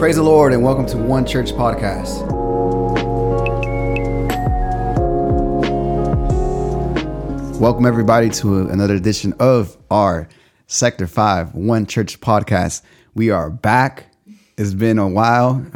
Praise the Lord and welcome to One Church Podcast. Welcome everybody to another edition of our Sector 5 One Church Podcast. We are back. It's been a while.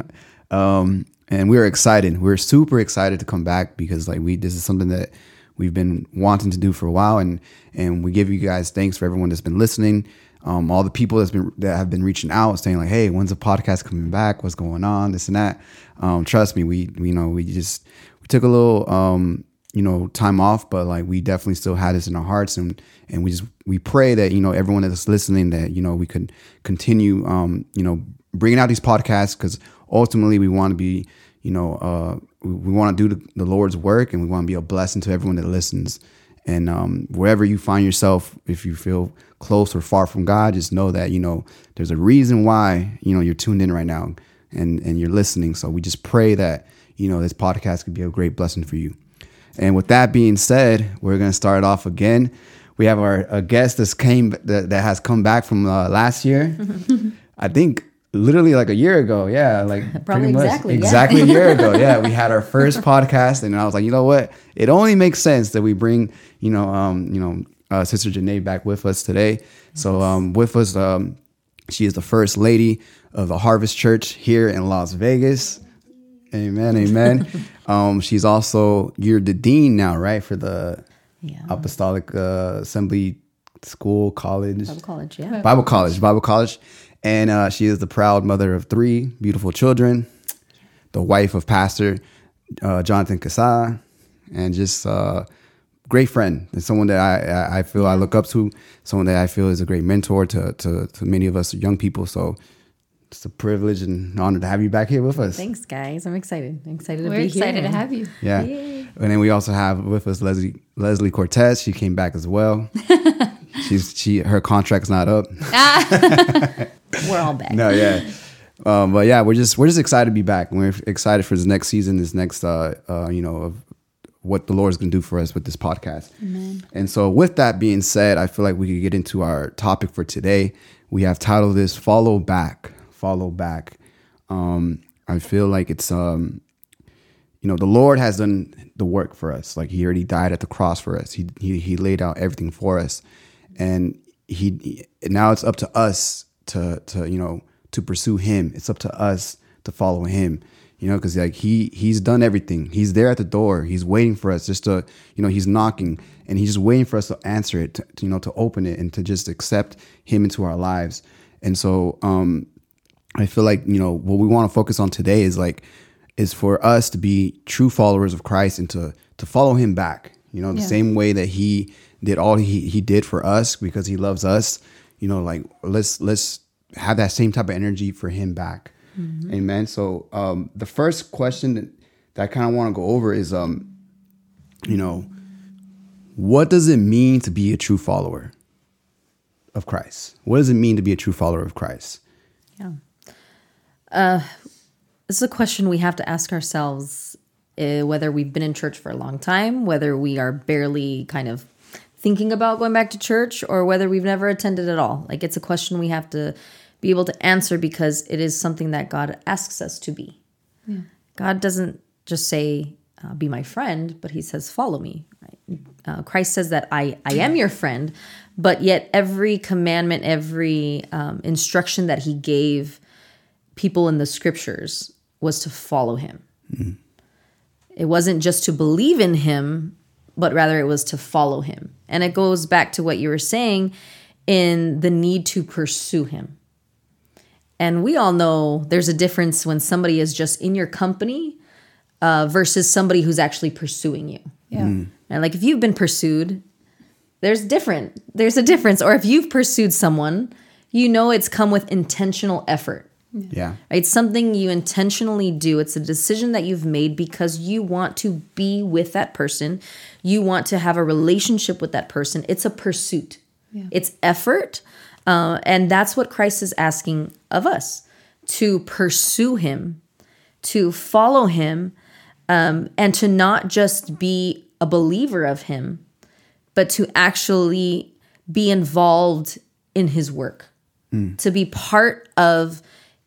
Um, and we're excited. We're super excited to come back because like we this is something that we've been wanting to do for a while and and we give you guys thanks for everyone that's been listening um, all the people that's been that have been reaching out saying like hey when's the podcast coming back? What's going on? This and that. Um, trust me we, you know we just we took a little um, you know time off but like we definitely still had this in our hearts and and we just we pray that you know everyone that's listening that you know we could continue um, you know bringing out these podcasts because ultimately we want to be you know uh, we, we want to do the, the lord's work and we want to be a blessing to everyone that listens and um, wherever you find yourself, if you feel close or far from God, just know that you know there's a reason why you know you're tuned in right now and and you're listening. So we just pray that you know this podcast could be a great blessing for you. And with that being said, we're gonna start off again. We have our a guest that's came that, that has come back from uh, last year. I think literally like a year ago. Yeah, like Probably pretty much exactly, yeah. exactly a year ago. Yeah, we had our first podcast, and I was like, you know what? It only makes sense that we bring you know um, you know uh, Sister Janae back with us today. So um, with us, um, she is the first lady of the Harvest Church here in Las Vegas. Amen, amen. um, she's also you're the dean now, right, for the Yeah. Apostolic uh, Assembly School College. Bible college, yeah. Bible College, Bible College. And uh, she is the proud mother of three beautiful children, the wife of Pastor uh, Jonathan Quezada, and just uh, great friend and someone that I, I- I feel I look up to, someone that I feel is a great mentor to, to, to many of us young people. So it's a privilege and honor to have you back here with us. Thanks, guys. I'm excited. I'm excited to We're be excited here. to have you. Yeah. And then we also have with us Leslie Leslie Cortez. She came back as well. She's she her contract's not up. We're all back. no, yeah. Um, but yeah, we're just we're just excited to be back. We're excited for this next season, this next uh, uh, you know of what the Lord's gonna do for us with this podcast. And so, with that being said, I feel like we could get into our topic for today. We have titled this "Follow Back." Follow back. Um, I feel like it's um, you know the Lord has done the work for us. Like He already died at the cross for us. He He, he laid out everything for us, and He now it's up to us to to you know to pursue Him. It's up to us to follow Him. You know, because like He He's done everything. He's there at the door. He's waiting for us just to you know He's knocking, and He's just waiting for us to answer it. To, to, you know, to open it and to just accept Him into our lives. And so, um, I feel like you know what we want to focus on today is like is for us to be true followers of Christ and to to follow Him back. You know, the Yeah. same way that He did all He He did for us because He loves us. You know, like let's let's have that same type of energy for Him back. Amen. So um, the first question that, that I kind of want to go over is um, you know, what does it mean to be a true follower of Christ? What does it mean to be a true follower of Christ? Yeah. Uh, this is a question we have to ask ourselves uh, whether we've been in church for a long time, whether we are barely kind of thinking about going back to church, or whether we've never attended at all. Like, it's a question we have to be able to answer because it is something that God asks us to be. God doesn't just say, uh, be my friend, but he says, follow me. Right? Uh, Christ says that I, I am your friend, but yet every commandment, every um, instruction that he gave people in the scriptures was to follow him. It wasn't just to believe in him, but rather it was to follow him. And it goes back to what you were saying in the need to pursue him. And we all know there's a difference when somebody is just in your company uh, versus somebody who's actually pursuing you. Yeah. And like if you've been pursued, there's different. There's a difference. Or if you've pursued someone, you know it's come with intentional effort. Yeah. It's something you intentionally do. It's a decision that you've made because you want to be with that person. You want to have a relationship with that person. It's a pursuit. It's effort. Uh, and that's what Christ is asking of us to pursue him, to follow him, um, and to not just be a believer of him, but to actually be involved in his work, to be part of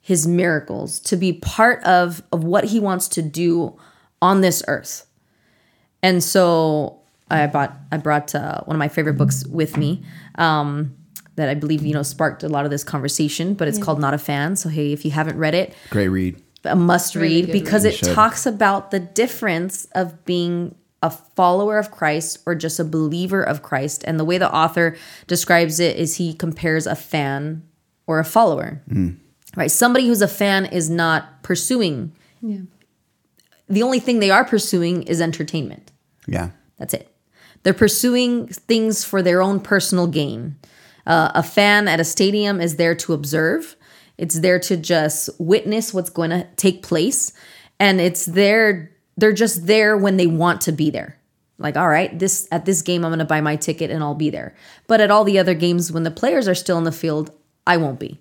his miracles, to be part of of what he wants to do on this earth. And so I bought I brought uh, one of my favorite books with me um, that I believe you know sparked a lot of this conversation. But it's called Not a Fan. So hey, if you haven't read it, Great read. a must Really read because read. it talks about the difference of being a follower of Christ or just a believer of Christ. And the way the author describes it is he compares a fan or a follower. Right? Somebody who's a fan is not pursuing. Yeah. The only thing they are pursuing is entertainment. Yeah. That's it. They're pursuing things for their own personal gain. Uh, a fan at a stadium is there to observe. It's there to just witness what's going to take place, and it's there. They're just there when they want to be there. Like, all right, this at this game, I'm going to buy my ticket and I'll be there. But at all the other games, when the players are still in the field, I won't be.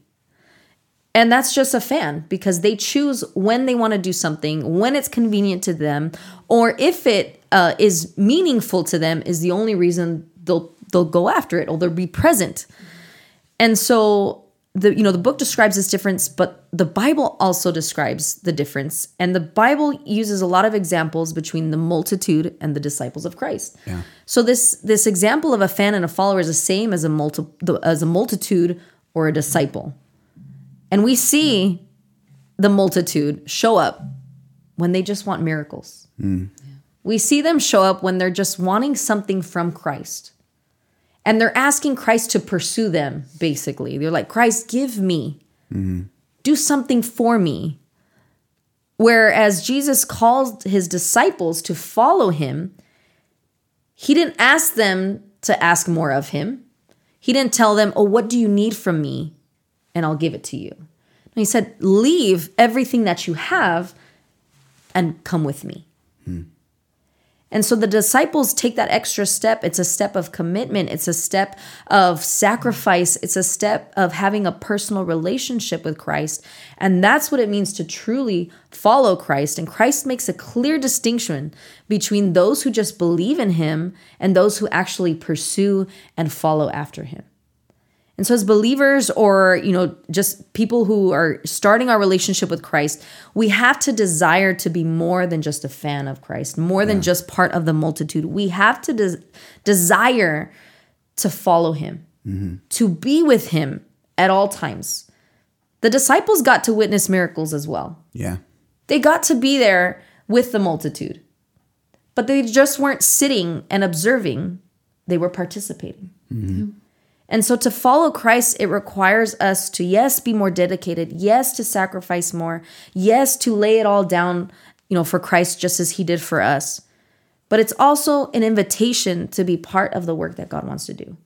And that's just a fan because they choose when they want to do something, when it's convenient to them, or if it uh, is meaningful to them, is the only reason they'll they'll go after it or they'll be present. And so the you know the book describes this difference, but the Bible also describes the difference. And the Bible uses a lot of examples between the multitude and the disciples of Christ. Yeah. So this this example of a fan and a follower is the same as a multi, as a multitude or a disciple. And we see the multitude show up when they just want miracles. Hmm. We see them show up when they're just wanting something from Christ. And they're asking Christ to pursue them, basically. They're like, Christ, give me, hmm. do something for me. Whereas Jesus called his disciples to follow him, he didn't ask them to ask more of him. He didn't tell them, Oh, what do you need from me? And I'll give it to you. And he said, Leave everything that you have and come with me. Hmm. And so the disciples take that extra step. It's a step of commitment, it's a step of sacrifice, it's a step of having a personal relationship with Christ. And that's what it means to truly follow Christ. And Christ makes a clear distinction between those who just believe in him and those who actually pursue and follow after him. And so as believers or, you know, just people who are starting our relationship with Christ, we have to desire to be more than just a fan of Christ, more than just part of the multitude. We have to des- desire to follow him, mm-hmm. to be with him at all times. The disciples got to witness miracles as well. Yeah. They got to be there with the multitude. But they just weren't sitting and observing, they were participating. Mm-hmm. And so to follow Christ, it requires us to, yes, be more dedicated, yes, to sacrifice more, yes, to lay it all down, you know, for Christ just as he did for us. But it's also an invitation to be part of the work that God wants to do.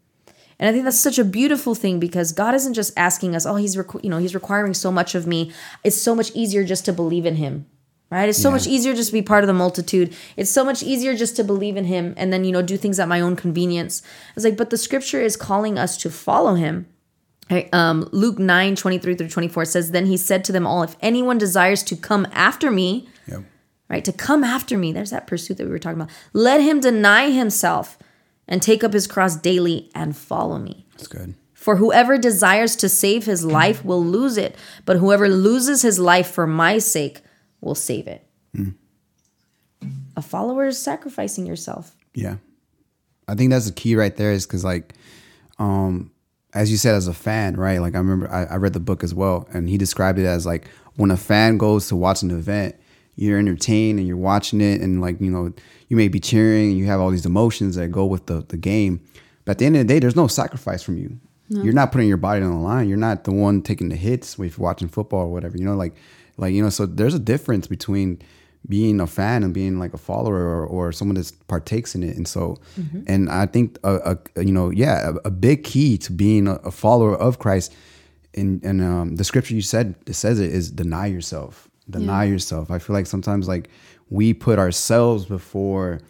And I think that's such a beautiful thing because God isn't just asking us, oh, he's requ- you know, he's requiring so much of me. It's so much easier just to believe in him. Right? It's so Yeah. much easier just to be part of the multitude. It's so much easier just to believe in him and then, you know, do things at my own convenience. It's like, but the scripture is calling us to follow him. Right, Um, Luke 9, 23 through 24 says, Then he said to them all, If anyone desires to come after me, Yep. right? To come after me. There's that pursuit that we were talking about. Let him deny himself and take up his cross daily and follow me. That's good. For whoever desires to save his life will lose it, but whoever loses his life for my sake will save it. A follower is sacrificing yourself. Yeah. I think that's the key right there is because like, um, as you said, as a fan, right? Like I remember I, I read the book as well, and he described it as like when a fan goes to watch an event, you're entertained and you're watching it, and like you know you may be cheering, and you have all these emotions that go with the the game, but at the end of the day, there's no sacrifice from you. You're not putting your body on the line. You're not the one taking the hits if you're watching football or whatever. You know, like like you know, so there's a difference between being a fan and being like a follower or, or someone that partakes in it. And so and i think a, a you know yeah a, a big key to being a, a follower of christ and and um, the scripture you said it says it is deny yourself deny yourself. I feel like sometimes like we put ourselves before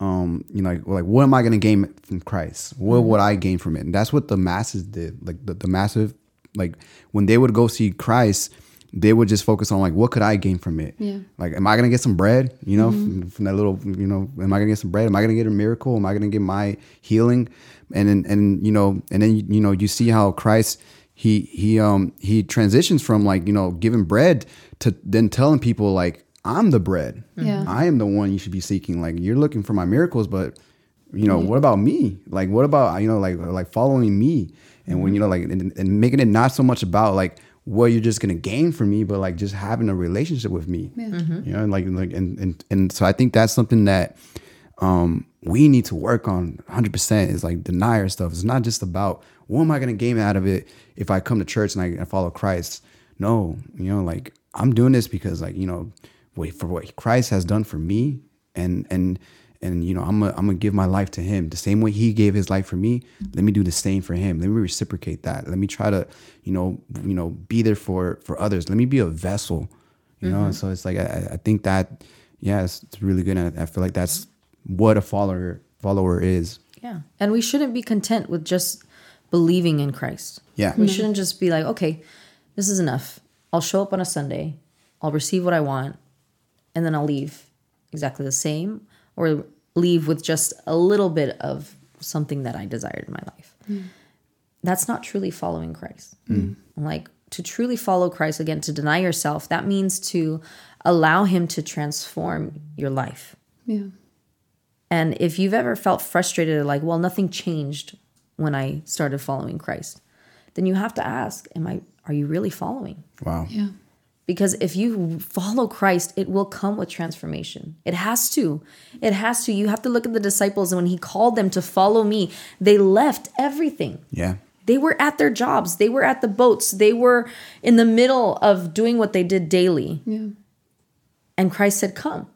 um you know like, like what am i going to gain from christ? What would i gain from it? And that's what the masses did. Like the, the massive like when they would go see christ they would just focus on like what could I gain from it? Yeah. Like, am I gonna get some bread? You know, from, from that little, you know, am I gonna get some bread? Am I gonna get a miracle? Am I gonna get my healing? And then, and you know, and then you know, you see how Christ he he um he transitions from like you know giving bread to then telling people like I'm the bread. Yeah. I am the one you should be seeking. Like you're looking for my miracles, but you know what about me? Like what about you know like like following me? And when you know like and, and making it not so much about like what you're just gonna gain from me, but like just having a relationship with me. You know, like like and and and so I think that's something that um we need to work on 100% is like deny our stuff. It's not just about what am I going to gain out of it if I come to church and I, I follow Christ. No, you know, like I'm doing this because like, you know, wait for what Christ has done for me and and and you know, I'm gonna I'm gonna give my life to him the same way he gave his life for me. Let me do the same for him. Let me reciprocate that. Let me try to, you know, you know, be there for for others. Let me be a vessel. You know, and so it's like I, I think that yeah, it's, it's really good. And I feel like that's what a follower follower is. Yeah. And we shouldn't be content with just believing in Christ. Yeah. We mm-hmm. shouldn't just be like, okay, this is enough. I'll show up on a Sunday, I'll receive what I want, and then I'll leave exactly the same or leave with just a little bit of something that I desired in my life. That's not truly following Christ. Mm. Like to truly follow Christ, again, to deny yourself, that means to allow Him to transform your life. Yeah. And if you've ever felt frustrated, like, well, nothing changed when I started following Christ, then you have to ask, am I are you really following? Wow. Yeah. Because if you follow Christ, it will come with transformation. It has to. It has to. You have to look at the disciples and when he called them to follow me, they left everything. Yeah. They were at their jobs, they were at the boats, they were in the middle of doing what they did daily. Yeah. And Christ said, Come.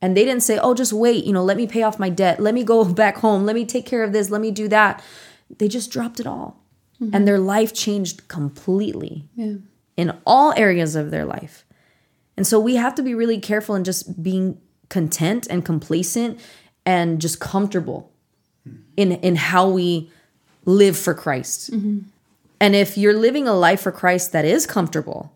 And they didn't say, Oh, just wait, you know, let me pay off my debt. Let me go back home. Let me take care of this. Let me do that. They just dropped it all. Mm-hmm. And their life changed completely Yeah. In all areas of their life. And so we have to be really careful in just being content and complacent and just comfortable in in how we live for Christ. Mm-hmm. And if you're living a life for Christ that is comfortable,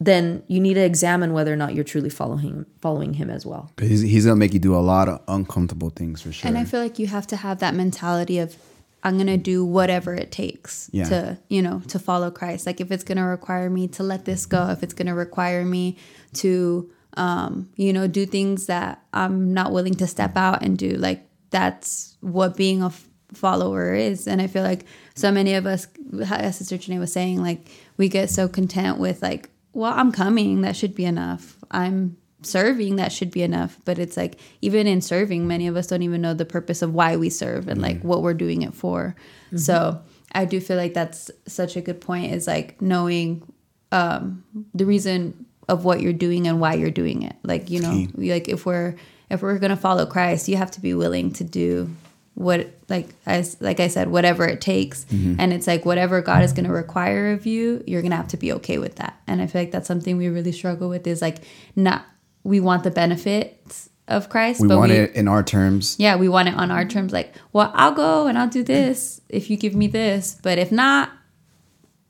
then you need to examine whether or not you're truly following following him as well. He's, he's gonna make you do a lot of uncomfortable things for sure. And I feel like you have to have that mentality of I'm gonna do whatever it takes Yeah. to, you know, to follow Christ. Like if it's gonna require me to let this go, if it's gonna require me to um, you know, do things that I'm not willing to step out and do, like that's what being a f- follower is. And I feel like so many of us, as Sister Janae was saying, like we get so content with like, well, I'm coming, that should be enough. I'm serving, that should be enough. But it's like even in serving, many of us don't even know the purpose of why we serve and like mm-hmm. what we're doing it for. Mm-hmm. So I do feel like that's such a good point is like knowing um, the reason of what you're doing and why you're doing it. Like, you know, we- like if we're if we're gonna follow Christ, you have to be willing to do what like as like I said, whatever it takes. Mm-hmm. And it's like whatever God is gonna require of you, you're gonna have to be okay with that. And I feel like that's something we really struggle with is like not we want the benefits of Christ, we but want we it in our terms. yeah, we want it on our terms. Like, well, I'll go and I'll do this if you give me this, but if not,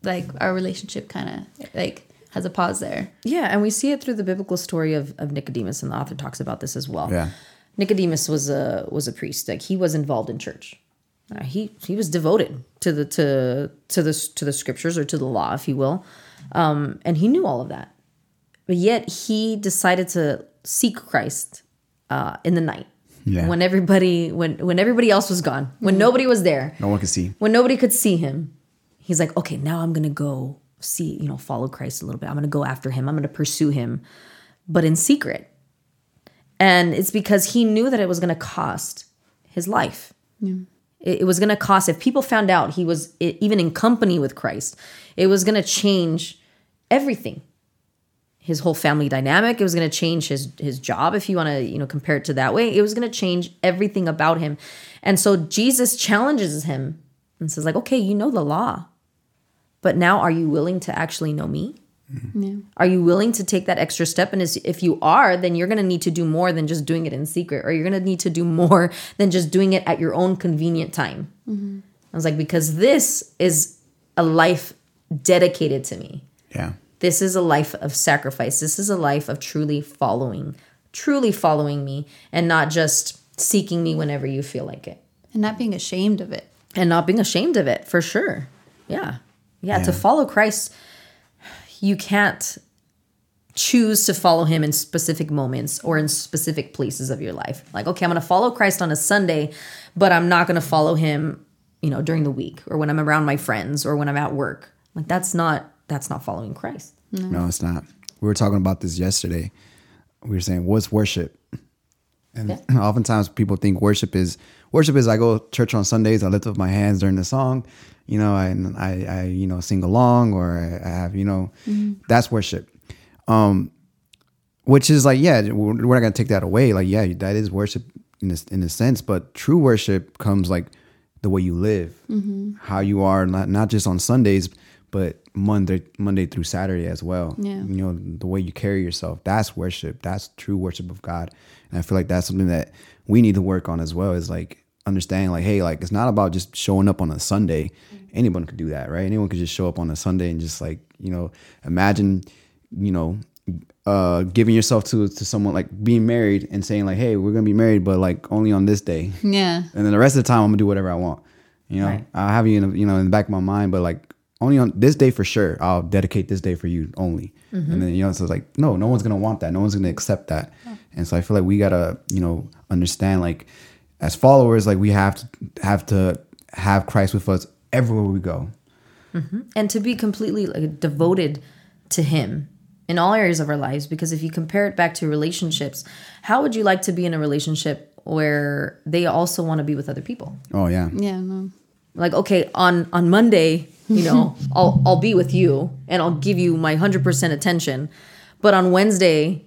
like our relationship kind of like has a pause there. Yeah, and we see it through the biblical story of, of Nicodemus, and the author talks about this as well. Yeah. Nicodemus was a was a priest. Like he was involved in church. Uh, he he was devoted to the to to the to the scriptures or to the law, if you will, um, and he knew all of that. But yet he decided to seek Christ uh, in the night Yeah. when everybody when when everybody else was gone, when nobody was there, No one can see. when nobody could see him, he's like, okay, now I'm gonna go see, you know, follow Christ a little bit. I'm gonna go after him. I'm gonna pursue him, but in secret. And it's because he knew that it was gonna cost his life. It, it was gonna cost if people found out he was i- even in company with Christ. It was gonna change everything. His whole family dynamic. It was gonna change his his job, if you want to, you know, compare it to that way. It was gonna change everything about him. And so Jesus challenges him and says, like, okay, you know the law, but now are you willing to actually know me? Mm-hmm. Yeah. Are you willing to take that extra step? And is- if you are, then you're going to need to do more than just doing it in secret, or you're going to need to do more than just doing it at your own convenient time. Mm-hmm. I was like, because this is a life dedicated to me. Yeah. This is a life of sacrifice. This is a life of truly following, truly following me, and not just seeking me whenever you feel like it And not being ashamed of it. and not being ashamed of it for sure Yeah. yeah. To follow Christ, you can't choose to follow him in specific moments or in specific places of your life. Like, okay, I'm going to follow Christ on a Sunday, but I'm not going to follow him, you know, during the week or when I'm around my friends or when I'm at work. Like that's not that's not following Christ. No, it's not. We were talking about this yesterday. We were saying, what's worship? And Yeah. oftentimes people think worship is worship is I go to church on Sundays, I lift up my hands during the song, you know, and I, I you know, sing along or I, I have, you know, that's worship. Um, which is like, yeah, we're we're not gonna take that away. Like, yeah, that is worship in this in a sense, but true worship comes like the way you live, how you are, not not just on Sundays, but Monday Monday through Saturday as well. Yeah. You know, the way you carry yourself, that's worship. That's true worship of God. And I feel like that's something that we need to work on as well. Is like understanding, like, hey, like it's not about just showing up on a Sunday. Anyone could do that, right? Anyone could just show up on a Sunday and just like, you know, imagine, you know, uh giving yourself to to someone like being married and saying like, hey, we're gonna be married, but like only on this day. Yeah. And then the rest of the time, I'm gonna do whatever I want. You know, Right. I'll have you in, you know, in the back of my mind, but like only on this day for sure, I'll dedicate this day for you only. And then you know, so it's like, no, no one's gonna want that. No one's gonna accept that. And so I feel like we gotta, you know, understand like as followers, like we have to have to have Christ with us everywhere we go. Mm-hmm. and to be completely like devoted to him in all areas of our lives because if you compare it back to relationships how would you like to be in a relationship where they also want to be with other people Oh yeah, Yeah. No. Like okay on on monday you know i'll i'll be with you and i'll give you my 100% attention but on wednesday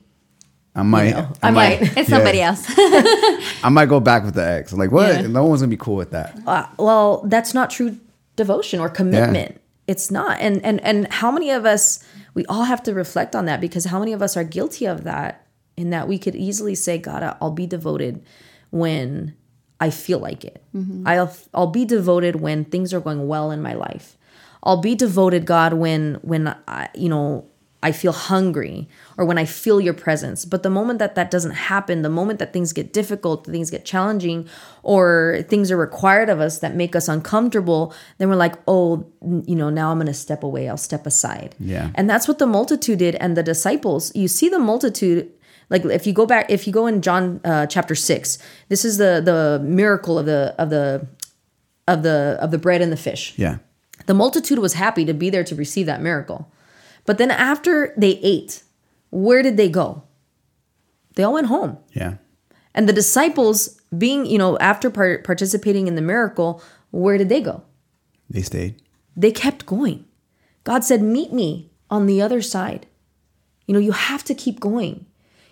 I might, know, I might. It's yeah. somebody else. I might go back with the ex. Like what? Yeah. No one's gonna be cool with that. uh, well that's not true devotion or commitment it's not and and and how many of us we all have to reflect on that because how many of us are guilty of that in that we could easily say god i'll be devoted when i feel like it mm-hmm. i'll i'll be devoted when things are going well in my life i'll be devoted god when when i you know I feel hungry or when I feel your presence. But the moment that that doesn't happen, the moment that things get difficult, things get challenging, or things are required of us that make us uncomfortable, then we're like, oh, you know, now I'm going to step away. I'll step aside. Yeah. And that's what the multitude did. And the disciples, you see the multitude. Like if you go back, if you go in John uh, chapter six, this is the the miracle of the of the of the of the bread and the fish Yeah, the multitude was happy to be there to receive that miracle. But then after they ate, where did they go? They all went home. yeah, And the disciples, being, you know, after par- participating in the miracle, where did they go? they stayed. They kept going. God said, Meet me on the other side. You know, you have to keep going.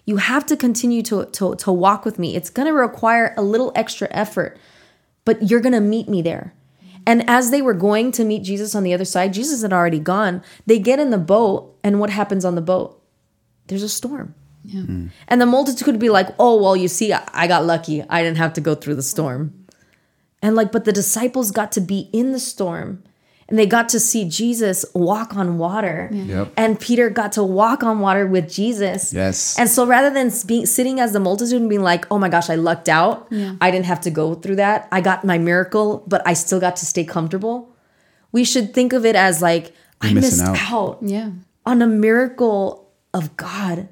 You have to continue to, to, to walk with me. It's going to require a little extra effort, but you're going to meet me there. And as they were going to meet Jesus on the other side, Jesus had already gone. They get in the boat, and what happens on the boat? There's a storm. Yeah. Hmm. And the multitude could be like, oh, well, you see, I I got lucky. I didn't have to go through the storm. And like, but the disciples got to be in the storm and they got to see Jesus walk on water. Yep. And Peter got to walk on water with Jesus. Yes. And so rather than being sitting as the multitude and being like, oh my gosh, I lucked out. Yeah. I didn't have to go through that. I got my miracle, but I still got to stay comfortable. We should think of it as like, I You're missing missed out. out Yeah. on a miracle of God.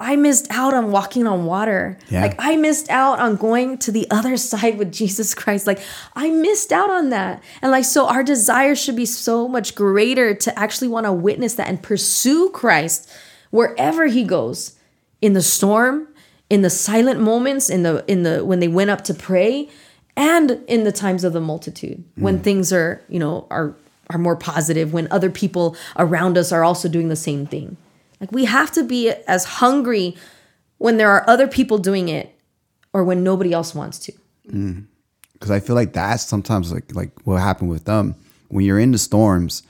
I missed out on walking on water. Yeah. Like I missed out on going to the other side with Jesus Christ. Like I missed out on that. And like so our desire should be so much greater to actually want to witness that and pursue Christ wherever he goes. In the storm, in the silent moments, in the in the when they went up to pray, and in the times of the multitude mm. when things are, you know, are are more positive, when other people around us are also doing the same thing. Like we have to be as hungry when there are other people doing it or when nobody else wants to. Mm. because I feel like that's sometimes like like what happened with them when you're in the storms.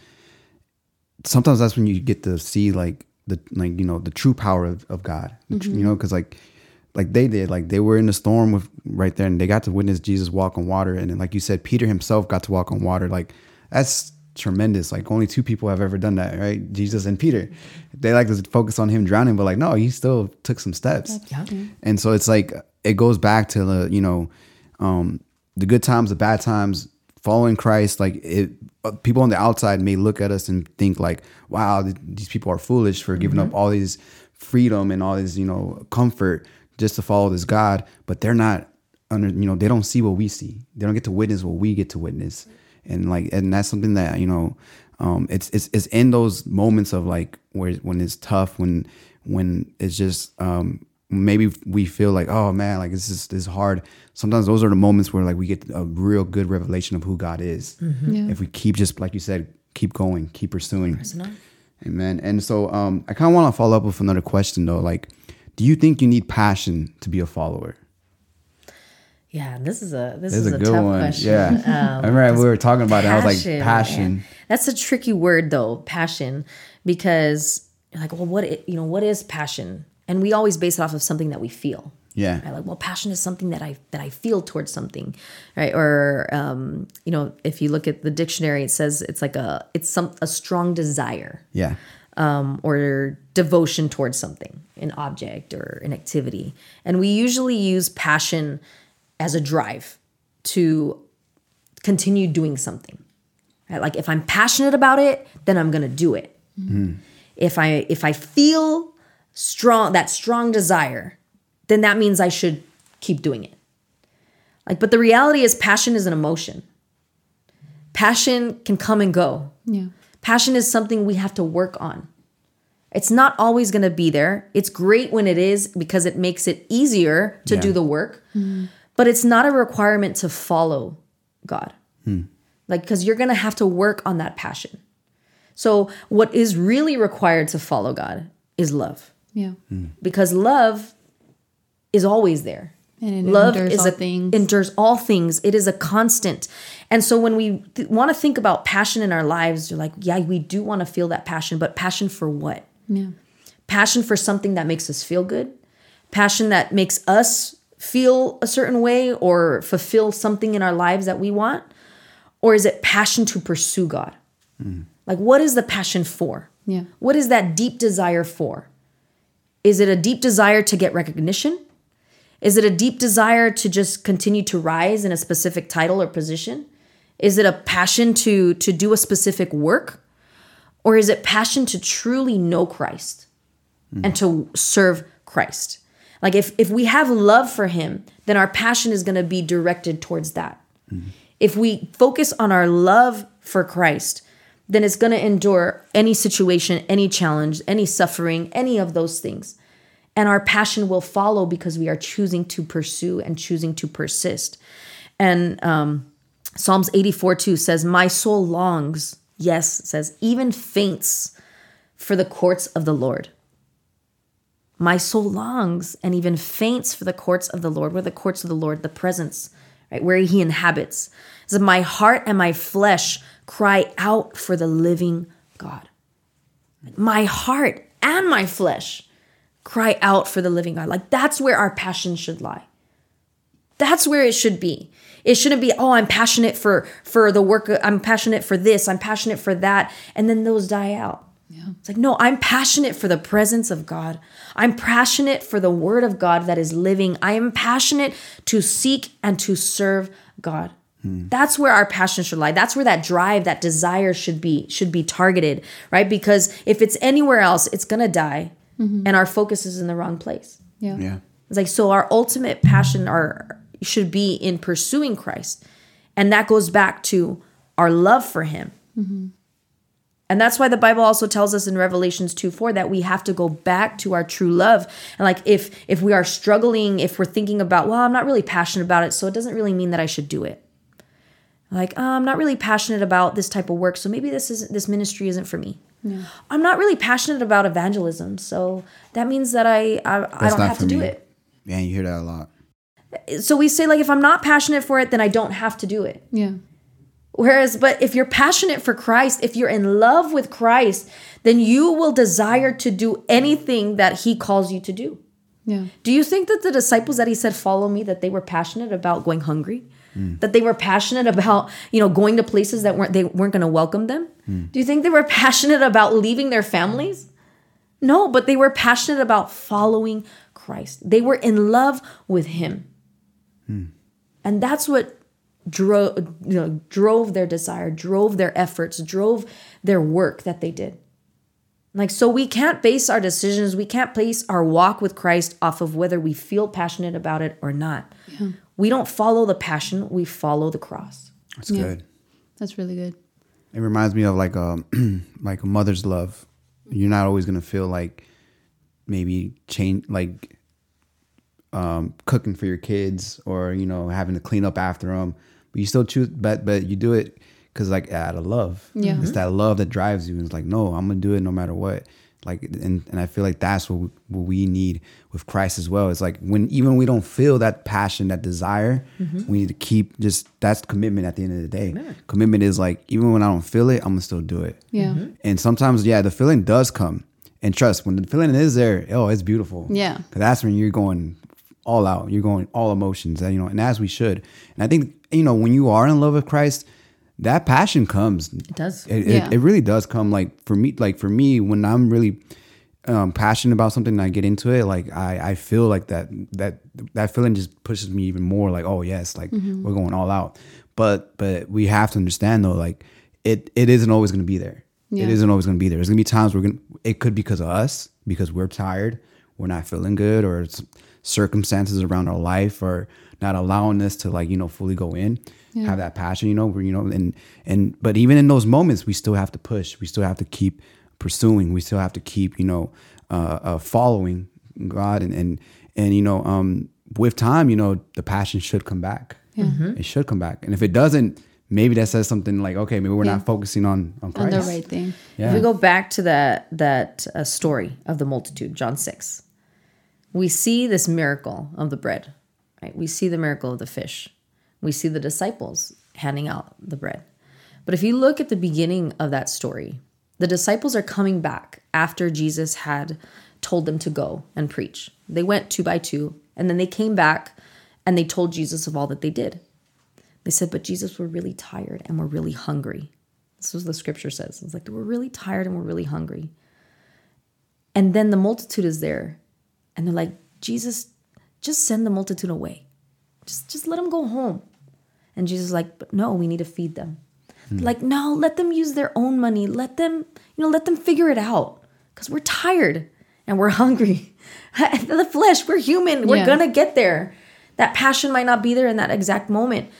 Sometimes that's when you get to see like the like you know the true power of, of God. Tr- mm-hmm. You know, because like like they did like they were in the storm with right there and they got to witness Jesus walk on water and then like you said Peter himself got to walk on water like that's tremendous like only two people have ever done that right Jesus and Peter they like to focus on him drowning but like no he still took some steps Yeah. and so it's like it goes back to the you know um the good times the bad times following Christ, like it, uh, people on the outside may look at us and think like, wow, th- these people are foolish for giving up all these freedom and all this, you know, comfort just to follow this God. But they're not under, you know, they don't see what we see. They don't get to witness what we get to witness. And like, and that's something that, you know, um, it's, it's, it's in those moments of like where, when it's tough, when, when it's just, um, maybe we feel like, oh man, like this is, this is hard. Sometimes those are the moments where like we get a real good revelation of who God is. Yeah. If we keep just, like you said, keep going, keep pursuing. Amen. And so um, I kind of want to follow up with another question though. Like, do you think you need passion to be a follower? Yeah, this is a this This is a, a good tough one. question. Yeah. Um, I remember we were talking about it. I was like, man. passion. That's a tricky word though, passion, because you're like, well, what i- you know, what is passion? And we always base it off of something that we feel. Yeah. Right? Like, well, passion is something that I that I feel towards something, right? Or um, you know, if you look at the dictionary, it says it's like a it's some a strong desire Yeah. um, or devotion towards something, an object or an activity. And we usually use passion as a drive to continue doing something. Right? Like if I'm passionate about it, then I'm going to do it. Hmm. If I if I feel strong that strong desire, then that means I should keep doing it. Like but the reality is passion is an emotion. Passion can come and go. Yeah. Passion is something we have to work on. It's not always going to be there. It's great when it is because it makes it easier to Yeah. do the work, mm-hmm. But it's not a requirement to follow God. Hmm. Like, because you're going to have to work on that passion. So, what is really required to follow God is love Yeah. Hmm. because love is always there. And it love endures is all a, things. endures all things. It is a constant. And so when we th- want to think about passion in our lives, you're like, yeah, we do want to feel that passion, but passion for what? Yeah. Passion for something that makes us feel good, passion that makes us feel a certain way or fulfill something in our lives that we want, or is it passion to pursue God? Like, what is the passion for? Yeah. What is that deep desire for? Is it a deep desire to get recognition? Is it a deep desire to just continue to rise in a specific title or position? Is it a passion to to do a specific work? Or is it passion to truly know Christ and to serve Christ? Like if if we have love for him, then our passion is going to be directed towards that. If we focus on our love for Christ, then it's going to endure any situation, any challenge, any suffering, any of those things. And our passion will follow because we are choosing to pursue and choosing to persist. And um, Psalms 84 2 says, My soul longs, yes, says, even faints for the courts of the Lord. My soul longs and even faints for the courts of the Lord. Where the courts of the Lord, the presence, right, where he inhabits. It says, My heart and my flesh cry out for the living God. My heart and my flesh cry out for the living God. Like that's where our passion should lie. That's where it should be. It shouldn't be, oh, I'm passionate for for the work. I'm passionate for this. I'm passionate for that, and then those die out. Yeah. It's like, no, I'm passionate for the presence of God. I'm passionate for the word of God that is living. I am passionate to seek and to serve God. Hmm. That's where our passion should lie. That's where that drive, that desire should be should be targeted, right? Because if it's anywhere else, it's going to die mm-hmm. and our focus is in the wrong place. Yeah. Yeah. It's like so our ultimate passion our should be in pursuing Christ. And that goes back to our love for him. Mm-hmm. And that's why the Bible also tells us in Revelations 2 4 that we have to go back to our true love. And like if if we are struggling, if we're thinking about, well, I'm not really passionate about it, so it doesn't really mean that I should do it. Like, oh, I'm not really passionate about this type of work, so maybe this isn't this ministry isn't for me. Yeah. I'm not really passionate about evangelism, so that means that I I, I don't have for to do it. Yeah, you hear that a lot. So we say like if I'm not passionate for it, then I don't have to do it. Yeah. Whereas, but if you're passionate for Christ, if you're in love with Christ, then you will desire to do anything that He calls you to do. Yeah. Do you think that the disciples that He said, follow me, that they were passionate about going hungry? Mm. That they were passionate about, you know, going to places that weren't they weren't going to welcome them? Mm. Do you think they were passionate about leaving their families? No, but they were passionate about following Christ. They were in love with Him. Mm. And that's what drove you know drove their desire drove their efforts drove their work that they did like so we can't base our decisions we can't place our walk with christ off of whether we feel passionate about it or not we don't follow the passion we follow the cross That's Yeah. good. That's really good. It reminds me of like a like a mother's love. You're not always gonna feel like maybe change like um, cooking for your kids or you know having to clean up after them, but you still choose. But but you do it because like out of love. Yeah. it's that love that drives you. And It's like no, I'm gonna do it no matter what. Like and and I feel like that's what we, what we need with Christ as well. It's like when even we don't feel that passion, that desire, mm-hmm. we need to keep just that's commitment at the end of the day. Commitment is like even when I don't feel it, I'm gonna still do it. Yeah. Mm-hmm. And sometimes, yeah, the feeling does come. And trust, when the feeling is there, oh, it's beautiful. Yeah. Because that's when you're going all out. You're going all emotions, and you know, and as we should. And I think you know when you are in love with Christ, that passion comes. It does. It, Yeah. it, it really does come. Like for me, like for me, when I'm really um, passionate about something, and I get into it. Like I, I feel like that that that feeling just pushes me even more. Like oh yes, like Mm-hmm. we're going all out. But but we have to understand though, like it it isn't always going to be there. Yeah. It isn't always going to be there. There's going to be times we're going. to It could be because of us, because we're tired, we're not feeling good, or it's circumstances around our life, or not allowing us to like you know fully go in, have that passion. You know, where you know, and and but even in those moments, we still have to push. We still have to keep pursuing. We still have to keep you know uh, uh, following God, and and and you know um, with time, you know, the passion should come back. It should come back, and if it doesn't. Maybe that says something like, okay, maybe we're Yeah. not focusing on on On Christ. the right thing. Yeah. If we go back to that that uh, story of the multitude, John six, we see this miracle of the bread. Right, we see the miracle of the fish. We see the disciples handing out the bread. But if you look at the beginning of that story, the disciples are coming back after Jesus had told them to go and preach. They went two by two, and then they came back and they told Jesus of all that they did. They said, But Jesus, we're really tired and we're really hungry. This is what the scripture says. It's like, We're really tired and we're really hungry. And then the multitude is there. And they're like, Jesus, just send the multitude away. Just, just let them go home. And Jesus is like, But no, we need to feed them. Hmm. Like, no, let them use their own money. Let them, you know, let them figure it out. Because we're tired and we're hungry. the flesh, we're human. We're Yeah. going to get there. That passion might not be there in that exact moment.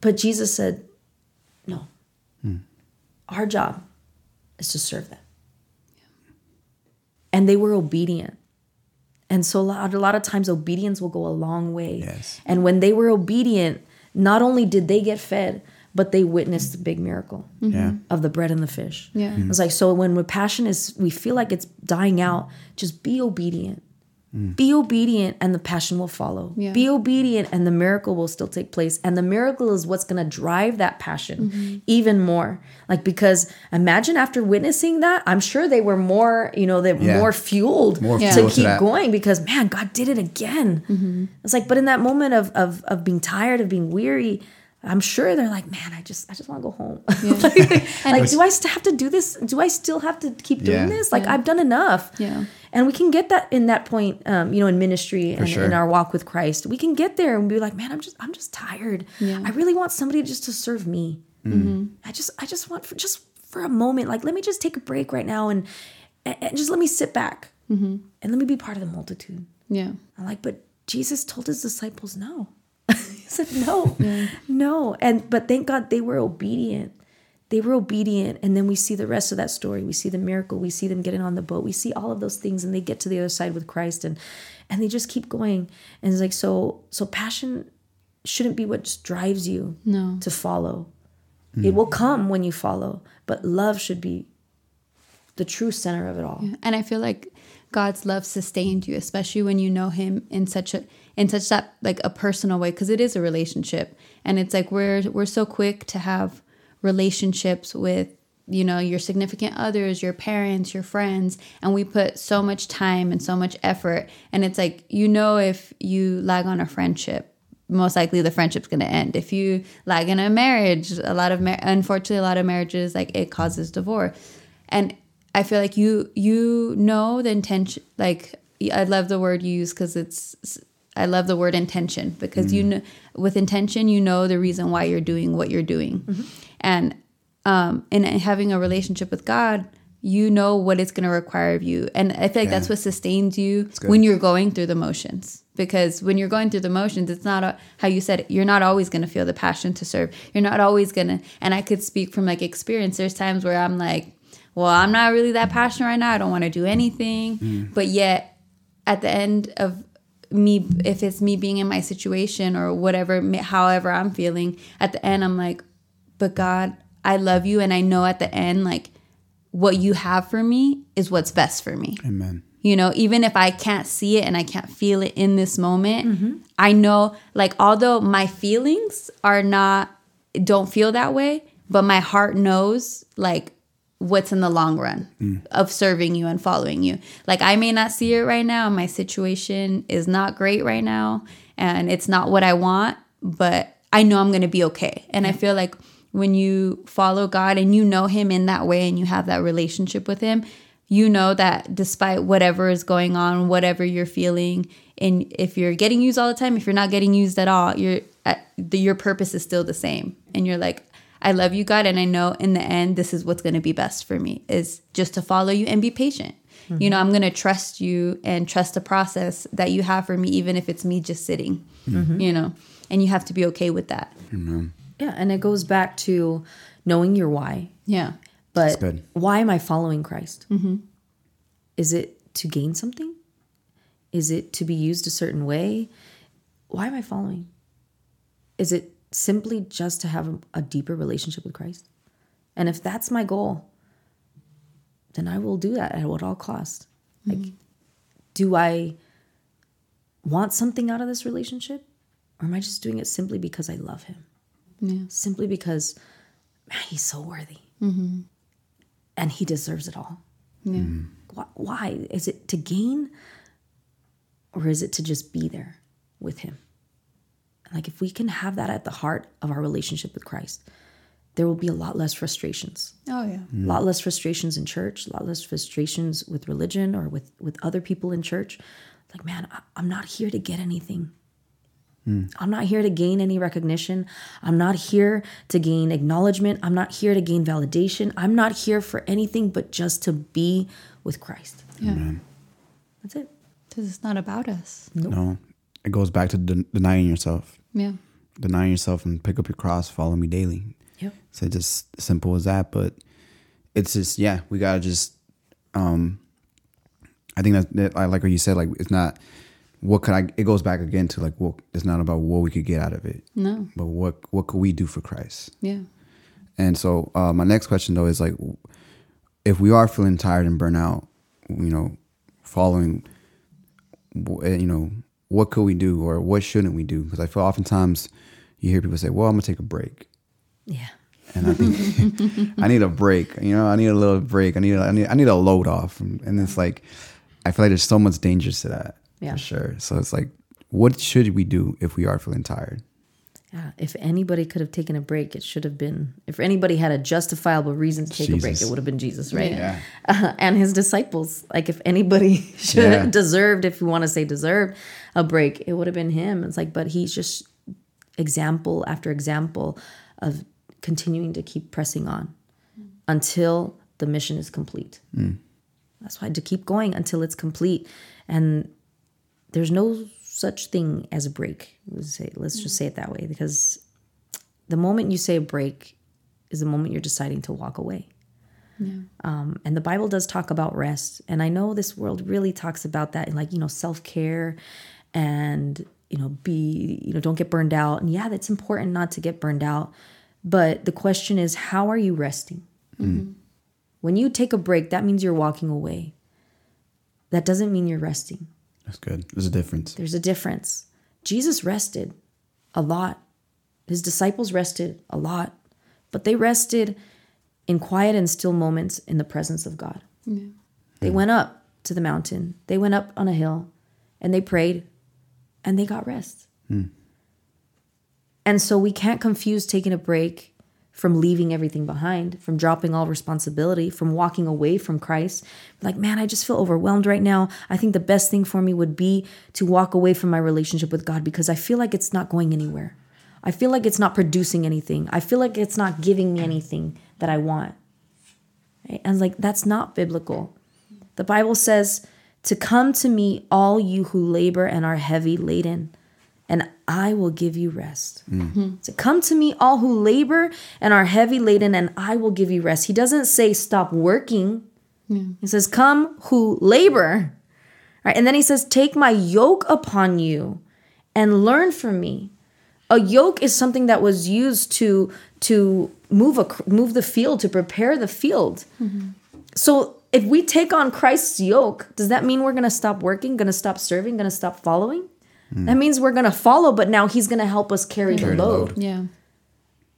But Jesus said, no. Hmm. Our job is to serve them. And they were obedient. And so a lot, a lot of times obedience will go a long way. Yes. And when they were obedient, not only did they get fed, but they witnessed the big miracle mm-hmm. Yeah. of the bread and the fish. Yeah. It's like so when with passion is we feel like it's dying out, just be obedient. Be obedient and the passion will follow. Yeah. Be obedient and the miracle will still take place. And the miracle is what's going to drive that passion Mm-hmm. even more. Like because imagine after witnessing that, I'm sure they were more, you know, they're Yeah. more fueled More to fuel to keep that. going because man, God did it again. Mm-hmm. It's like, but in that moment of of of being tired, of being weary, I'm sure they're like, man, I just I just want to go home. like, like, do I still have to do this? Do I still have to keep doing Yeah. this? Like Yeah. I've done enough. Yeah. And we can get that in that point, um, you know, in ministry and sure. in our walk with Christ. We can get there and be like, man, I'm just I'm just tired. Yeah. I really want somebody just to serve me. I just I just want for just for a moment, like let me just take a break right now and and, and just let me sit back and let me be part of the multitude. Yeah. I'm like, but Jesus told his disciples no. he said no, no. And but thank God they were obedient. They were obedient, and then we see the rest of that story. We see the miracle. We see them getting on the boat. We see all of those things, and they get to the other side with Christ, and and they just keep going. And it's like so. So passion shouldn't be what just drives you No. to follow. Mm-hmm. It will come when you follow, but love should be the true center of it all. And I feel like God's love sustained you, especially when you know Him in such a in such that like a personal way, because it is a relationship, and it's like we're we're so quick to have relationships with you know your significant others, your parents, your friends, and we put so much time and so much effort, and it's like you know if you lag on a friendship. Most likely, the friendship's going to end. If you lag in a marriage, a lot of mar- unfortunately, a lot of marriages like it causes divorce and i feel like you you know the intention like i love the word you use because it's I love the word intention because you mm-hmm. know with intention you know the reason why you're doing what you're doing, mm-hmm. And um, in having a relationship with God, you know what it's going to require of you, and I feel like that's what sustains you when you're going through the motions. Because when you're going through the motions, it's not a, how you said it. You're not always going to feel the passion to serve. You're not always going to. And I could speak from like experience. There's times where I'm like, well, I'm not really that passionate right now. I don't want to do anything. But yet, at the end of me, if it's me being in my situation or whatever, however I'm feeling, at the end, I'm like, but God, I love you. And I know at the end, like, what you have for me is what's best for me. Amen. You know, even if I can't see it and I can't feel it in this moment, mm-hmm. I know, like, although my feelings are not, don't feel that way, but my heart knows, like, what's in the long run mm. of serving you and following you. Like, I may not see it right now, and my situation is not great right now, and it's not what I want, but I know I'm going to be okay. And I feel like when you follow God and you know Him in that way and you have that relationship with Him, you know that despite whatever is going on, whatever you're feeling, and if you're getting used all the time, if you're not getting used at all, the, your purpose is still the same. And you're like, I love you, God, and I know in the end this is what's going to be best for me is just to follow you and be patient. You know, I'm going to trust you and trust the process that you have for me, even if it's me just sitting. Mm-hmm. You know, and you have to be okay with that. Yeah, and it goes back to knowing your why. Yeah. But good. why am I following Christ? Mm-hmm. Is it to gain something? Is it to be used a certain way? Why am I following? Is it simply just to have a, a deeper relationship with Christ? And if that's my goal, then I will do that at what all cost. Mm-hmm. Like, do I want something out of this relationship? Or am I just doing it simply because I love him? Yeah. Simply because, man, he's so worthy. Mm-hmm. And he deserves it all. Yeah. Mm-hmm. Why, why? Is it to gain or is it to just be there with him? Like, if we can have that at the heart of our relationship with Christ, there will be a lot less frustrations. Oh, yeah. A lot less frustrations in church, a lot less frustrations with religion or with, with other people in church. Like, man, I, I'm not here to get anything. I'm not here to gain any recognition. I'm not here to gain acknowledgement. I'm not here to gain validation. I'm not here for anything but just to be with Christ. Yeah. That's it. Because it's not about us. No, it goes back to den- denying yourself, Yeah. denying yourself, and pick up your cross, follow me daily. Yep. So just simple as that. But it's just yeah, we gotta just. um I think that, that I like what you said. Like it's not what could I. It goes back again to like what it's not about what we could get out of it, No. but what what could we do for Christ. Yeah. And so uh, my next question though is like, if we are feeling tired and burnt out, you know, following, eh, you know, what could we do or what shouldn't we do? Because I feel oftentimes you hear people say, "Well, I'm gonna take a break," Yeah. and I think I need a break. You know, I need a little break. I need a, I need I need a load off, and, and it's like I feel like there's so much dangers to that Yeah. for sure. So it's like, what should we do if we are feeling tired? Yeah. If anybody could have taken a break, it should have been, if anybody had a justifiable reason to take a break, it would have been Jesus, right? Yeah. Uh, and his disciples. Like, if anybody should Yeah. have deserved, if you want to say deserved a break, it would have been him. It's like, but he's just example after example of continuing to keep pressing on until the mission is complete. That's why to keep going until it's complete. And there's no such thing as a break. Let's say, let's just say it that way, because the moment you say a break is the moment you're deciding to walk away. Um, and the Bible does talk about rest, and I know this world really talks about that, and like you know, self care, and you know, be you know, don't get burned out. And yeah, that's important not to get burned out. But the question is, how are you resting? When you take a break, that means you're walking away. That doesn't mean you're resting. That's good. There's a difference. There's a difference. Jesus rested a lot. His disciples rested a lot, but they rested in quiet and still moments in the presence of God. They hmm. went up to the mountain, they went up on a hill, and they prayed, and they got rest. Hmm. And so we can't confuse taking a break from leaving everything behind, from dropping all responsibility, from walking away from Christ. Like, man, I just feel overwhelmed right now. I think the best thing for me would be to walk away from my relationship with God because I feel like it's not going anywhere. I feel like it's not producing anything. I feel like it's not giving me anything that I want. Right? And like, that's not biblical. The Bible says to come to me, all you who labor and are heavy laden and I will give you rest. So come to me, all who labor and are heavy laden, and I will give you rest. He doesn't say stop working. He says, Come who labor. Right? And then he says, Take my yoke upon you and learn from me. A yoke is something that was used to to move a move the field to prepare the field. Mm-hmm. So if we take on Christ's yoke, does that mean we're going to stop working, going to stop serving, going to stop following? Mm. That means we're going to follow, but now he's going to help us carry, Carry the the load. load. Yeah.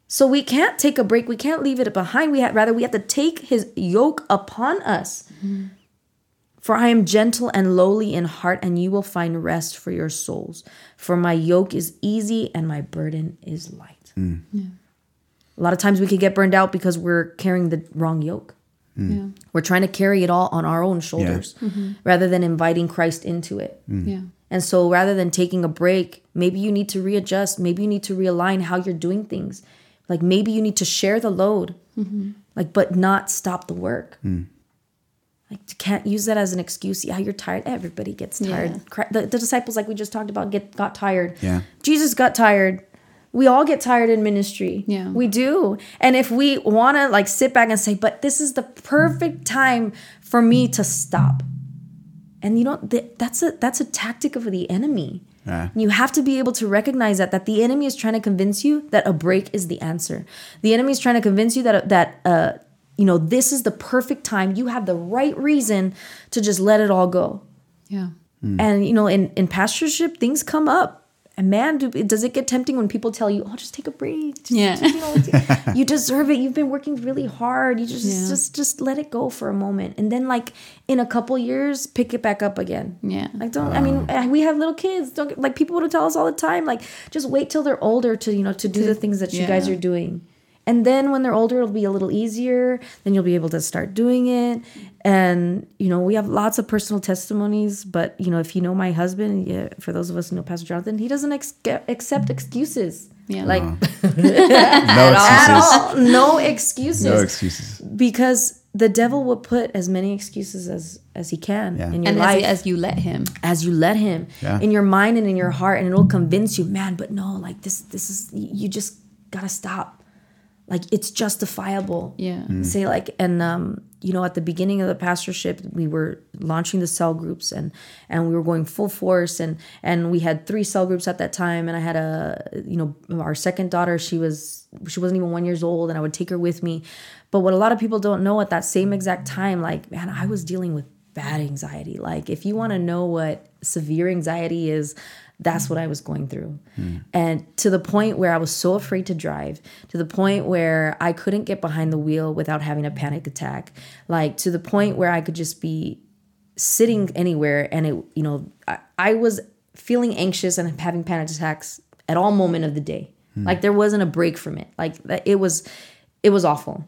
So we can't take a break. We can't leave it behind. We ha- rather we have to take his yoke upon us. Mm-hmm. For I am gentle and lowly in heart, and you will find rest for your souls. For my yoke is easy and my burden is light. Mm. Yeah. A lot of times we can get burned out because we're carrying the wrong yoke. Mm. Yeah. We're trying to carry it all on our own shoulders mm-hmm. rather than inviting Christ into it. Yeah. And so rather than taking a break, maybe you need to readjust. Maybe you need to realign how you're doing things. Like maybe you need to share the load, mm-hmm. like, but not stop the work. Hmm. Like, you can't use that as an excuse. Yeah, you're tired. Everybody gets tired. Yeah. The, the disciples, like we just talked about, get got tired. Yeah. Jesus got tired. We all get tired in ministry. Yeah. We do. And if we want to like sit back and say, but this is the perfect time for me to stop. And you know, th- that's a that's a tactic of the enemy. Yeah. You have to be able to recognize that that the enemy is trying to convince you that a break is the answer. The enemy is trying to convince you that that uh you know this is the perfect time. You have the right reason to just let it all go. Yeah. And you know, in in pastorship, things come up. And man, do, does it get tempting when people tell you, "Oh, just take a break." Just, Yeah. you, know, you deserve it. You've been working really hard. You just Yeah. just just let it go for a moment, and then like in a couple years, pick it back up again. Yeah. Like don't. I mean, we have little kids. Don't like people would tell us all the time. Like just wait till they're older to you know to do the things that you guys are doing. And then when they're older, it'll be a little easier. Then you'll be able to start doing it. And, you know, we have lots of personal testimonies. But, you know, if you know my husband, yeah, for those of us who know Pastor Jonathan, he doesn't ex- accept excuses. Yeah. Like, No at excuses. all. No excuses. No excuses. Because the devil will put as many excuses as, as he can Yeah. in your And life as, as you let him. as you let him Yeah. in your mind and in your heart and it'll convince you man but no like this this is you just gotta stop like it's justifiable. Yeah. say like and um you know at the beginning of the pastorship we were launching the cell groups and and we were going full force and and we had three cell groups at that time. And i had a you know our second daughter she was she wasn't even one years old and i would take her with me. But what a lot of people don't know at that same exact time like man i was dealing with bad anxiety. Like if you want to know what severe anxiety is that's what I was going through. Hmm. And to the point where I was so afraid to drive, to the point where I couldn't get behind the wheel without having a panic attack, like to the point where I could just be sitting anywhere and it, you know, I, I was feeling anxious and having panic attacks at all moment of the day. Hmm. Like there wasn't a break from it. Like it was, it was awful.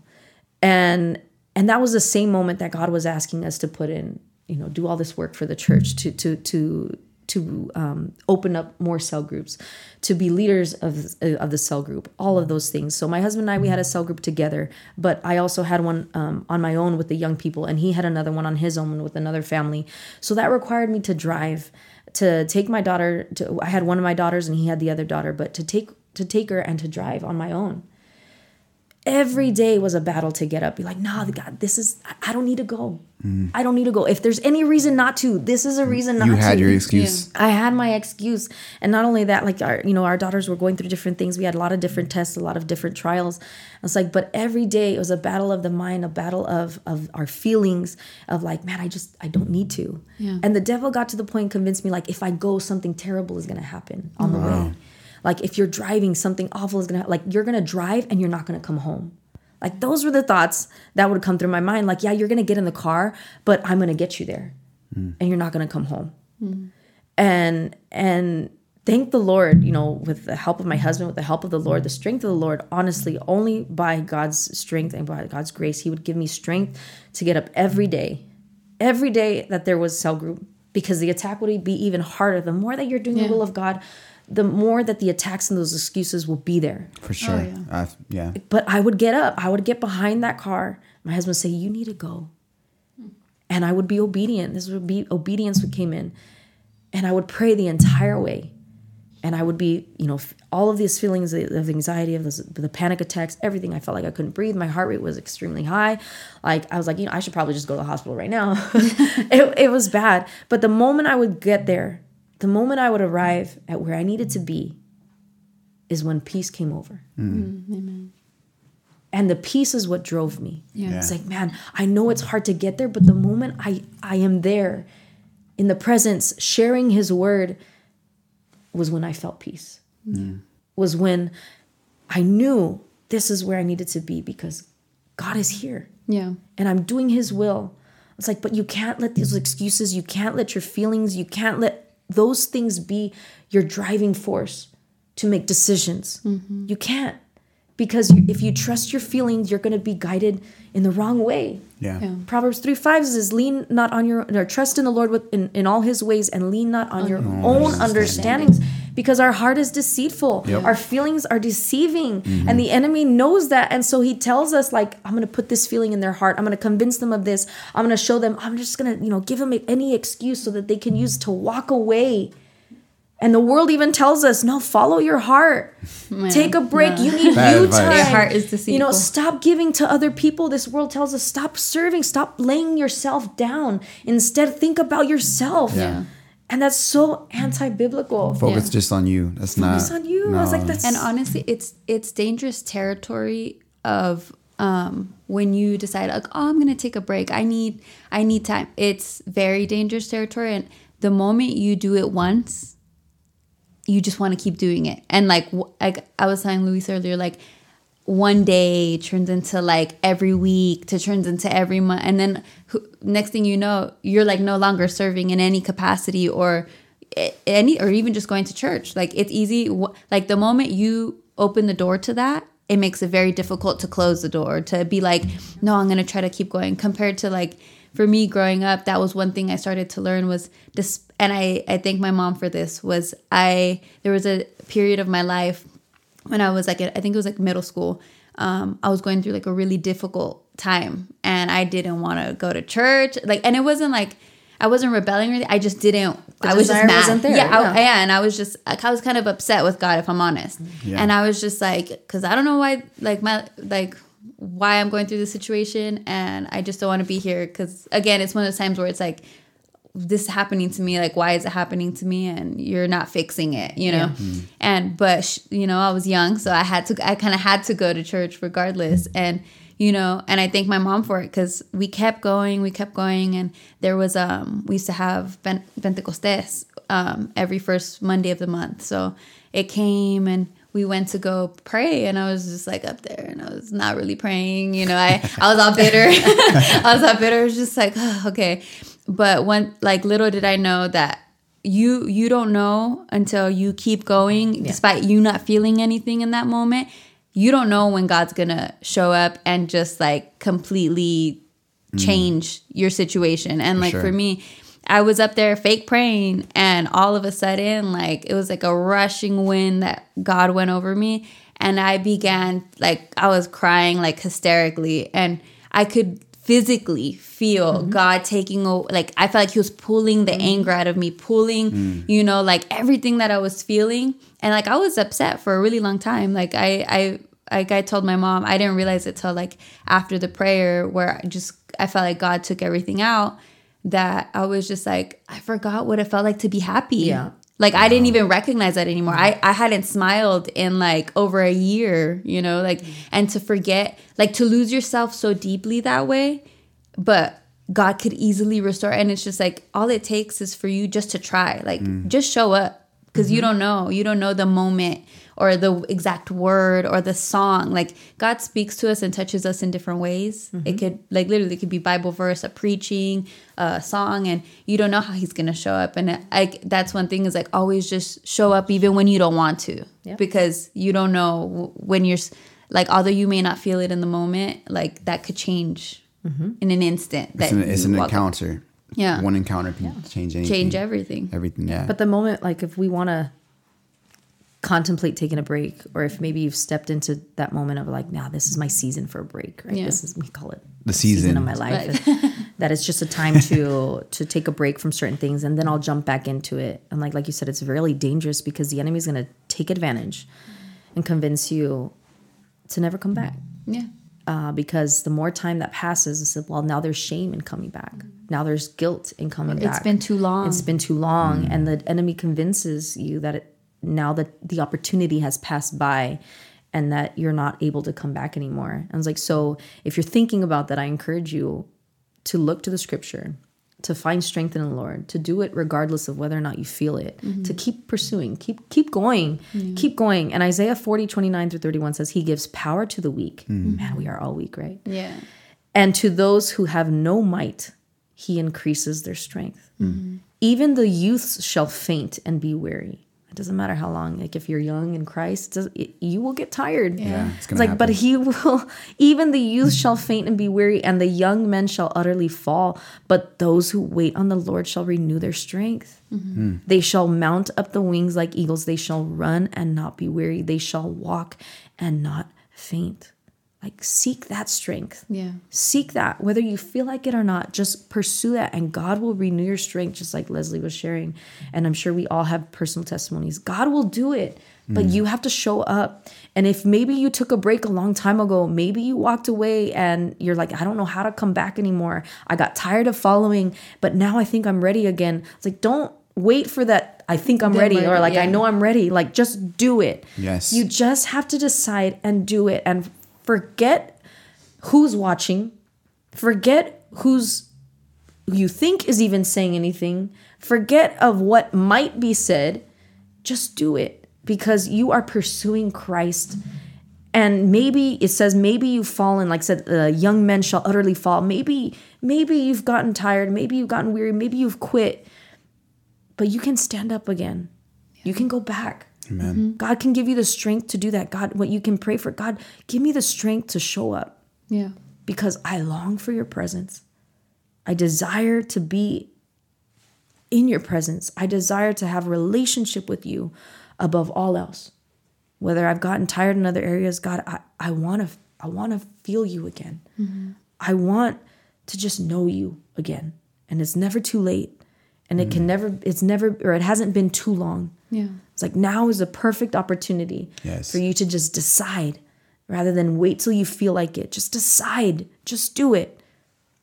And, and that was the same moment that God was asking us to put in, you know, do all this work for the church to, to, to, to um, open up more cell groups, to be leaders of of the cell group, all of those things. So my husband and I, we had a cell group together, but I also had one um, on my own with the young people, and he had another one on his own with another family. So that required me to drive, to take my daughter. To I had one of my daughters, and he had the other daughter, but to take to take her and to drive on my own every day was a battle to get up. Be like, nah, God, this is, I- I don't need to go. I don't need to go. If there's any reason not to, this is a mm. reason not to. You to. had your excuse. I had my excuse. And not only that, like our, you know, our daughters were going through different things. We had a lot of different tests, a lot of different trials. It's like, but every day it was a battle of the mind, a battle of of our feelings of like, man, I just I don't need to. Yeah. And the devil got to the point and convinced me like if I go, something terrible is gonna happen on the way. Like if you're driving, something awful is gonna like you're gonna drive and you're not gonna come home. Like those were the thoughts that would come through my mind. Like, yeah, you're gonna get in the car, but I'm gonna get you there, hmm. and you're not gonna come home. Hmm. And and thank the Lord, you know, with the help of my husband, with the help of the Lord, the strength of the Lord, honestly, only by God's strength and by God's grace, He would give me strength to get up every day, every day that there was cell group, because the attack would be even harder. The more that you're doing Yeah. the will of God, the more that the attacks and those excuses will be there. For sure. Oh, yeah. I, yeah. But I would get up, I would get behind that car. My husband would say, You need to go. And I would be obedient. This would be obedience would came in. And I would pray the entire way. And I would be, you know, all of these feelings of anxiety, of this, the panic attacks, everything. I felt like I couldn't breathe. My heart rate was extremely high. Like I was like, you know, I should probably just go to the hospital right now. it, it was bad. But the moment I would get there, the moment I would arrive at where I needed to be, is when peace came over. Mm. Mm, and the peace is what drove me. Yeah. It's like, man, I know it's hard to get there, but the moment I I am there in the presence, sharing his word, was when I felt peace. Mm. Was when I knew this is where I needed to be because God is here Yeah. and I'm doing his will. It's like, but you can't let those excuses, you can't let your feelings, you can't let those things be your driving force to make decisions. You can't. Because if you trust your feelings, you're going to be guided in the wrong way. Yeah. Yeah. Proverbs 3 5 says, Lean not on your, or trust in the Lord with, in, in all his ways and lean not on your own understandings. Because our heart is deceitful. Yep. Our feelings are deceiving. Mm-hmm. And the enemy knows that. And so he tells us, like, I'm going to put this feeling in their heart. I'm going to convince them of this. I'm going to show them, I'm just going to, you know, give them any excuse so that they can use to walk away. And the world even tells us, no, follow your heart. Take a break. no. You need Bad you advice. time. Your heart is You know, stop giving to other people. This world tells us stop serving, stop laying yourself down. Instead, think about yourself. Yeah. And that's so anti-biblical. Focus Yeah. just on you. That's not. Focus on you. I was like, that's And honestly, it's it's dangerous territory of um when you decide like, oh, I'm gonna take a break. I need I need time. It's very dangerous territory, and the moment you do it once, you just want to keep doing it. And like like I was telling Luis earlier, like one day turns into like every week to turns into every month and then next thing you know you're like no longer serving in any capacity or any or even just going to church. Like it's easy like the moment you open the door to that it makes it very difficult to close the door to be like no i'm going to try to keep going compared to like for me growing up that was one thing i started to learn was this and i i thank my mom for this was i there was a period of my life when I was like, I think it was like middle school, um, I was going through like a really difficult time and I didn't want to go to church. Like, and it wasn't like, I wasn't rebelling or anything. I just didn't, The I was just mad. wasn't there, Yeah, I, yeah. yeah. And I was just, like, I was kind of upset with God, if I'm honest. Yeah. And I was just like, cause I don't know why, like my, like, why I'm going through this situation and I just don't want to be here. Cause again, it's one of those times where it's like, this happening to me like why is it happening to me? And you're not fixing it you know? And but sh- you know i was young so i had to i kind of had to go to church regardless. And you know and i thank my mom for it because we kept going we kept going. And there was um we used to have ben- pentecostes um every first monday of the month. So it came and we went to go pray and I was just like up there and I was not really praying, you know, I, I was all bitter. I was all bitter. I was just like, oh, okay. But when like little did I know that you you don't know until you keep going, despite you not feeling anything in that moment. You don't know when God's gonna show up and just like completely mm. change your situation. And like sure. for me, I was up there fake praying, and all of a sudden, like it was like a rushing wind that God went over me, and I began like I was crying like hysterically, and I could physically feel mm-hmm. God taking over. Like I felt like He was pulling the mm-hmm. anger out of me, pulling, mm. you know, like everything that I was feeling, and like I was upset for a really long time. Like I, I. Like I told my mom, I didn't realize it till like after the prayer where I just I felt like God took everything out that I was just like, I forgot what it felt like to be happy. Yeah. Like I didn't even recognize that anymore. I, I hadn't smiled in like over a year, you know, like and to forget, like to lose yourself so deeply that way, but God could easily restore. And it's just like all it takes is for you just to try. Like mm. just show up. because you mm-hmm. don't know. You don't know the moment or the exact word or the song. Like God speaks to us and touches us in different ways. It mm-hmm. could like literally it could be Bible verse, a preaching, a song, and you don't know how He's gonna show up. And uh, I that's one thing is like always just show up even when you don't want to, Yeah. because you don't know when you're like although you may not feel it in the moment, like that could change mm-hmm. in an instant. It's an, it's an walk- encounter. Yeah. One encounter can change anything. change everything. Everything. Yeah. But the moment, like, if we want to contemplate taking a break, or if maybe you've stepped into that moment of like, now this is my season for a break, right? Yeah. This is we call it The season. of my life. that it's just a time to to take a break from certain things, and then I'll jump back into it. And like like you said, it's really dangerous because the enemy's going to take advantage and convince you to never come back Yeah. uh, because the more time that passes, it's like, well, now there's shame in coming back. Now there's guilt in coming It's back. It's been too long. It's been too long, and the enemy convinces you that it, now that the opportunity has passed by, and that you're not able to come back anymore. And I was like, so if you're thinking about that, I encourage you to look to the scripture, to find strength in the Lord, to do it regardless of whether or not you feel it, mm-hmm. to keep pursuing, keep keep going, mm-hmm. keep going. And Isaiah 40, 29 through 31 says, He gives power to the weak. Mm-hmm. Man, we are all weak, right? Yeah. And to those who have no might, he increases their strength. Even the youths shall faint and be weary. It doesn't matter how long. Like if you're young in Christ, does- you will get tired. Yeah, it's It's, gonna like, but he will. Even the youth shall faint and be weary, and the young men shall utterly fall. But those who wait on the Lord shall renew their strength. Mm-hmm. Hmm. They shall mount up the wings like eagles. They shall run and not be weary. They shall walk and not faint. Like seek that strength. Yeah. seek that whether you feel like it or not just pursue that and god will renew your strength just like leslie was sharing. And i'm sure we all have personal testimonies. God will do it but mm. you have to show up. And if maybe you took a break a long time ago maybe you walked away and you're like i don't know how to come back anymore. I got tired of following but now i think i'm ready again. It's like don't wait for that i think i'm Then ready or ready, like i know i'm ready. Like just do it. Yes. you just have to decide and do it and forget who's watching forget who's you think is even saying anything forget of what might be said just do it because you are pursuing christ. And maybe it says maybe you've fallen like said uh, young men shall utterly fall. Maybe maybe you've gotten tired. Maybe you've gotten weary. Maybe you've quit. But you can stand up again. You can go back Amen. Mm-hmm. God can give you the strength to do that. God, what you can pray for, God, give me the strength to show up Yeah. because I long for your presence. I desire to be in your presence. I desire to have relationship with you above all else. Whether I've gotten tired in other areas, God, I, I want to I want to feel you again. Mm-hmm. I want to just know you again. And it's never too late. And it can never it's never or it hasn't been too long. Yeah. It's like now is a perfect opportunity Yes. for you to just decide rather than wait till you feel like it. Just decide, just do it,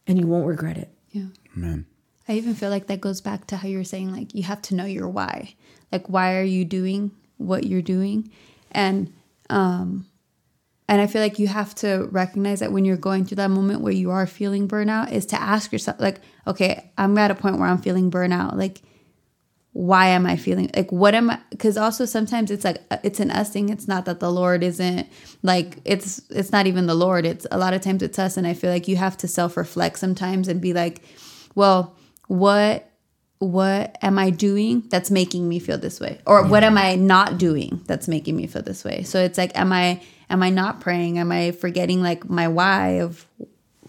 and you won't regret it. Yeah. Amen. I even feel like that goes back to how you were saying, like, you have to know your why. Like, why are you doing what you're doing? And, um, and I feel like you have to recognize that when you're going through that moment where you are feeling burnout, is to ask yourself, like, okay, I'm at a point where I'm feeling burnout. Like, why am I feeling like what am I? Because also sometimes it's like uh, it's an us thing. It's not that the Lord isn't like it's it's not even the Lord. It's a lot of times it's us, and I feel like you have to self reflect sometimes and be like, well, what what am I doing that's making me feel this way, or what am I not doing that's making me feel this way? So it's like, am I am I not praying? Am I forgetting like my why of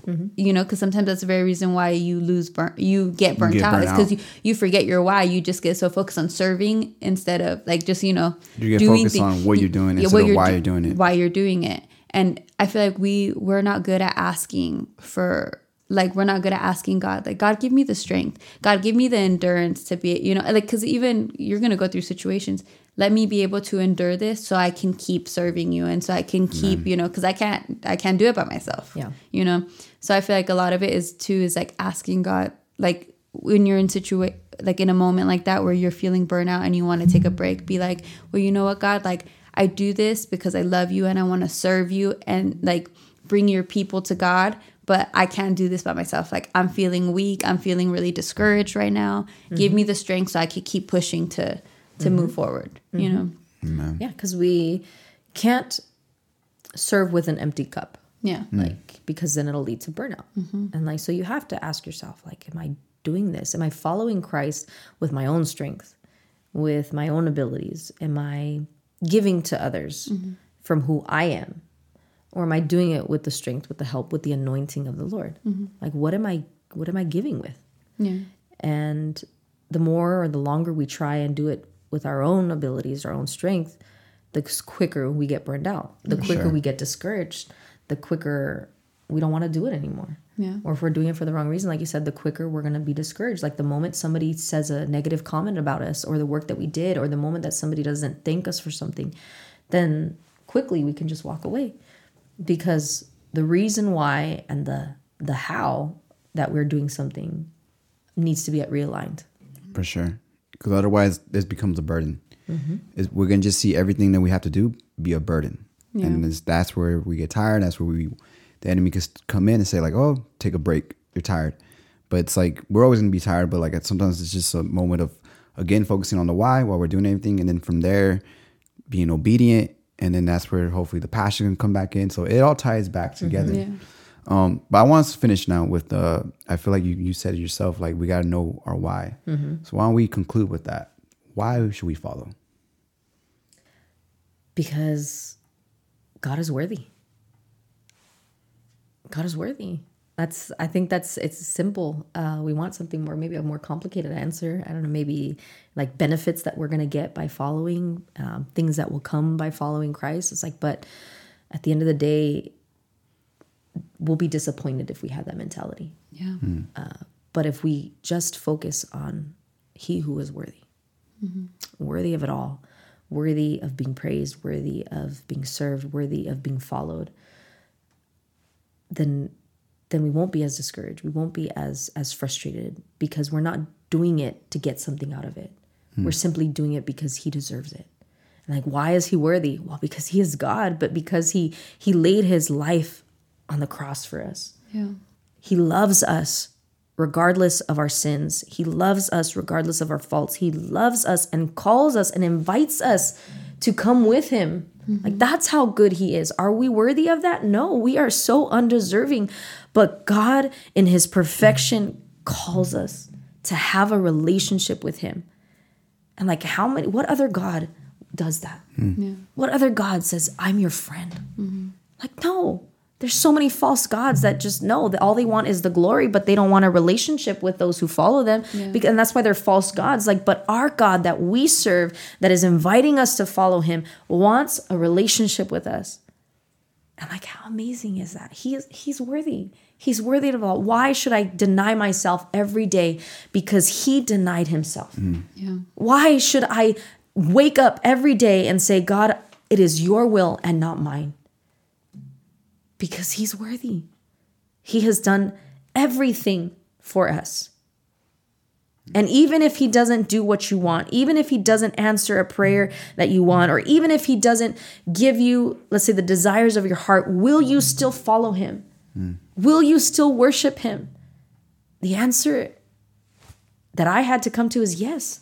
Mm-hmm. you know because sometimes that's the very reason why you lose burn you get burnt get out. burnt it's because you, you forget your why. You just get so focused on serving instead of like just you know You get focused on what you're doing instead what of why do- you're doing it. why you're doing it. And i feel like we we're not good at asking for like we're not good at asking god like god give me the strength. God give me the endurance to be you know like because even you're gonna go through situations let me be able to endure this so i can keep serving you and so i can keep mm. you know because i can't i can't do it by myself Yeah. you know? So i feel like a lot of it is too is like asking god like when you're in situa- like in a moment like that where you're feeling burnout and you want to take a break be like well you know what god? Like i do this because i love you and i want to serve you and like bring your people to god but i can't do this by myself. Like i'm feeling weak. I'm feeling really discouraged right now. Give mm-hmm. me the strength so i can keep pushing to to move mm-hmm. forward. You mm-hmm. know. Yeah, because we can't serve with an empty cup. Yeah. Mm. like because then it'll lead to burnout. Mm-hmm. And like so you have to ask yourself like am i doing this? Am i following christ with my own strength with my own abilities? Am i giving to others from who i am? Or am i doing it with the strength with the help with the anointing of the lord? Like what am i what am i giving with? Yeah. and the more or the longer we try and do it with our own abilities, our own strength, the quicker we get burned out. The quicker Sure. we get discouraged, the quicker we don't want to do it anymore. Yeah. Or if we're doing it for the wrong reason, like you said, the quicker we're going to be discouraged. Like the moment somebody says a negative comment about us or the work that we did, or the moment that somebody doesn't thank us for something, then quickly we can just walk away because the reason why and the the how that we're doing something needs to be at realigned. for sure. Because otherwise, this becomes a burden. Mm-hmm. Is we're gonna just see everything that we have to do be a burden, and it's, that's where we get tired. That's where we, the enemy could come in and say like, "Oh, take a break. You're tired." But it's like we're always gonna be tired. But like sometimes it's just a moment of again focusing on the why while we're doing everything, and then from there, being obedient, and then that's where hopefully the passion can come back in. So it all ties back mm-hmm. together. Yeah. Um, but I want us to finish now with uh I feel like you, you said it yourself, like we gotta know our why. So why don't we conclude with that? Why should we follow? because God is worthy. God is worthy. That's I think that's it's simple. Uh, we want something more, maybe a more complicated answer. I don't know, maybe like benefits that we're gonna get by following, um, things that will come by following Christ. It's like, but at the end of the day, we'll be disappointed if we have that mentality. Yeah. Hmm. Uh, but if we just focus on He who is worthy, mm-hmm. worthy of it all, worthy of being praised, worthy of being served, worthy of being followed, then then we won't be as discouraged. We won't be as as frustrated because we're not doing it to get something out of it. Hmm. We're simply doing it because He deserves it. And like, why is He worthy? Well, because He is God, but because He He laid His life on the cross for us. Yeah. He loves us regardless of our sins. He loves us regardless of our faults. He loves us and calls us and invites us to come with him. Like mm-hmm. that's how good he is. Are we worthy of that? No, we are so undeserving. But God in his perfection calls us to have a relationship with him. And like how many what other God does that? Yeah. What other God says, I'm your friend? Mm-hmm. Like, no. There's so many false gods that just know that all they want is the glory, but they don't want a relationship with those who follow them. Because, and that's why they're false gods. Like, but our God that we serve, that is inviting us to follow him, wants a relationship with us. And like, how amazing is that? He is he's worthy. He's worthy of all. Why should I deny myself every day? Because he denied himself. Mm. Yeah. Why should I wake up every day and say, God, it is your will and not mine? Because he's worthy. He has done everything for us. And even if he doesn't do what you want, even if he doesn't answer a prayer that you want, or even if he doesn't give you, let's say, the desires of your heart, will you still follow him? Will you still worship him? The answer that I had to come to is yes.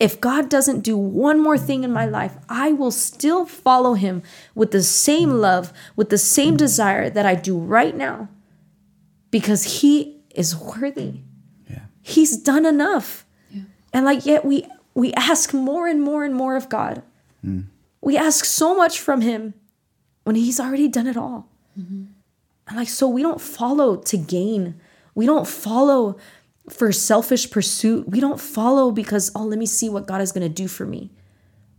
If God doesn't do one more thing in my life, I will still follow him with the same love, with the same desire that I do right now, because he is worthy. Yeah. He's done enough. Yeah. And like yet we we ask more and more and more of God. Mm. We ask so much from him when he's already done it all. Mm-hmm. And like so we don't follow to gain. We don't follow for selfish pursuit. We don't follow because oh let me see what God is going to do for me.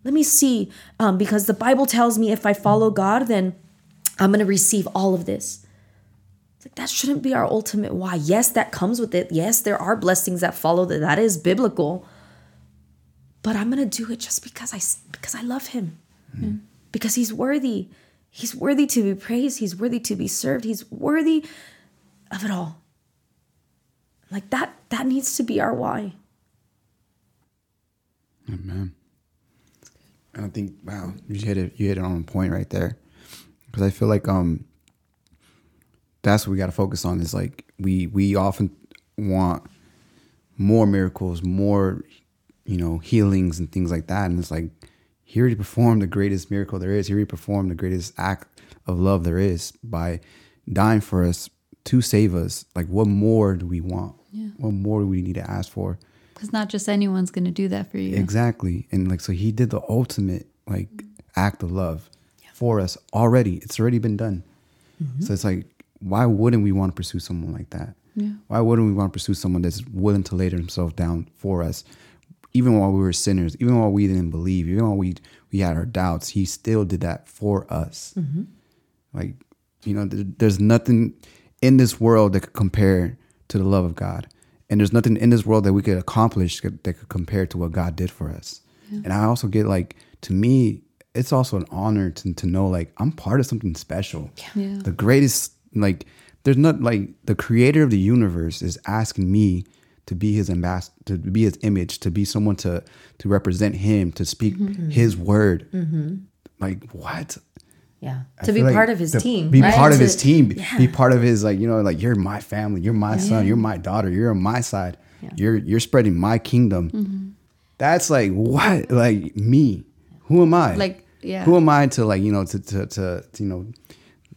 Let me see um, because the Bible tells me if I follow God then I'm going to receive all of this. It's like that shouldn't be our ultimate why. Yes, that comes with it. Yes, there are blessings that follow that. That is biblical. But I'm going to do it just because I because I love him. Because he's worthy. He's worthy to be praised. He's worthy to be served. He's worthy of it all. Like that that needs to be our why. Amen. And I think wow, you hit it. You hit it on point right there. Because I feel like um, that's what we got to focus on. Is like we we often want more miracles, more you know, healings and things like that. And it's like, he already performed the greatest miracle there is. He already performed the greatest act of love there is by dying for us to save us. Like, what more do we want? Yeah. What more do we need to ask for? Because not just anyone's going to do that for you. Exactly. And like, so he did the ultimate like act of love for us already. It's already been done. Mm-hmm. So it's like, why wouldn't we want to pursue someone like that? Yeah. Why wouldn't we want to pursue someone that's willing to lay himself down for us? Even while we were sinners, even while we didn't believe, even while we we had our doubts, he still did that for us. Mm-hmm. Like, you know, there, there's nothing in this world that could compare to the love of God. And there's nothing in this world that we could accomplish that could compare to what God did for us. And I also get like, to me, it's also an honor to, to know like I'm part of something special. Yeah. The greatest, like, there's not like the creator of the universe is asking me to be his ambassador, to be his image, to be someone to to represent him, to speak mm-hmm. his word. Mm-hmm. Like what? Yeah. I to be feel like part of his team. Be right? part of To- his team. Be- Yeah. Be part of his like, you know, like you're my family, you're my son, you're my daughter, you're on my side. You're you're spreading my kingdom. Mm-hmm. That's like what? Like me. Who am I? Like, yeah. Who am I to like, you know, to to to, to you know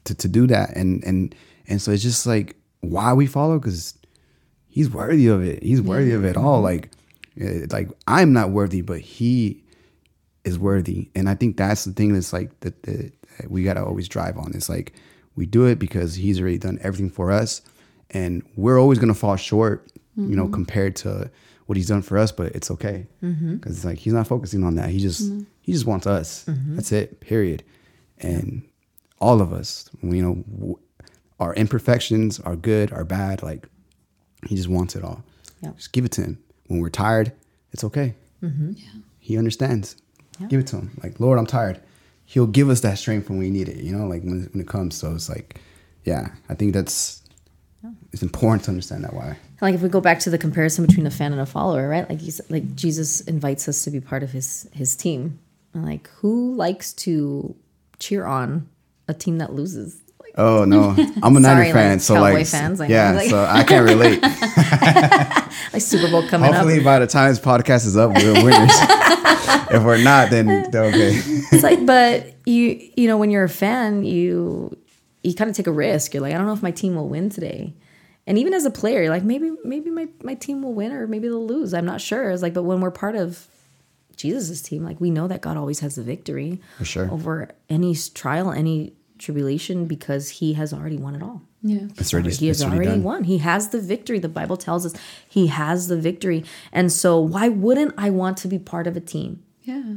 to, to do that and and and so it's just like why we follow because he's worthy of it he's worthy of it all like eh, like i'm not worthy but he is worthy and i think that's the thing that's like that, the that we got to always drive on. It's like we do it because he's already done everything for us and we're always going to fall short you know mm-hmm. compared to what he's done for us but it's okay. Mm-hmm. Because it's like he's not focusing on that. He just mm-hmm. he just wants us. That's it period. And all of us you know w- our imperfections are good are bad like he just wants it all. Yeah. just give it to him. When we're tired it's okay. He understands. Give it to him. Like lord i'm tired he'll give us that strength when we need it you know like when, when it comes so it's like yeah i think that's it's important to understand that why like if we go back to the comparison between a fan and a follower, right? Like he's like Jesus invites us to be part of his his team. Like who likes to cheer on a team that loses? Like oh no i'm a Sorry, niner fan like, so Cowboy like fans, I yeah like- so i can't relate like Super Bowl coming hopefully up. by the time this podcast is up we're winners if we're not then they're okay It's like but you you know when you're a fan, you you kind of take a risk. You're like I don't know if my team will win today. And even as a player, you're like maybe maybe my, my team will win or maybe they'll lose. I'm not sure. It's like but when we're part of Jesus' team, like we know that God always has the victory For sure. over any trial, any tribulation, because He has already won it all. Yeah. it's already He has it's already done. won. He has the victory. The Bible tells us He has the victory. And so, why wouldn't I want to be part of a team Yeah.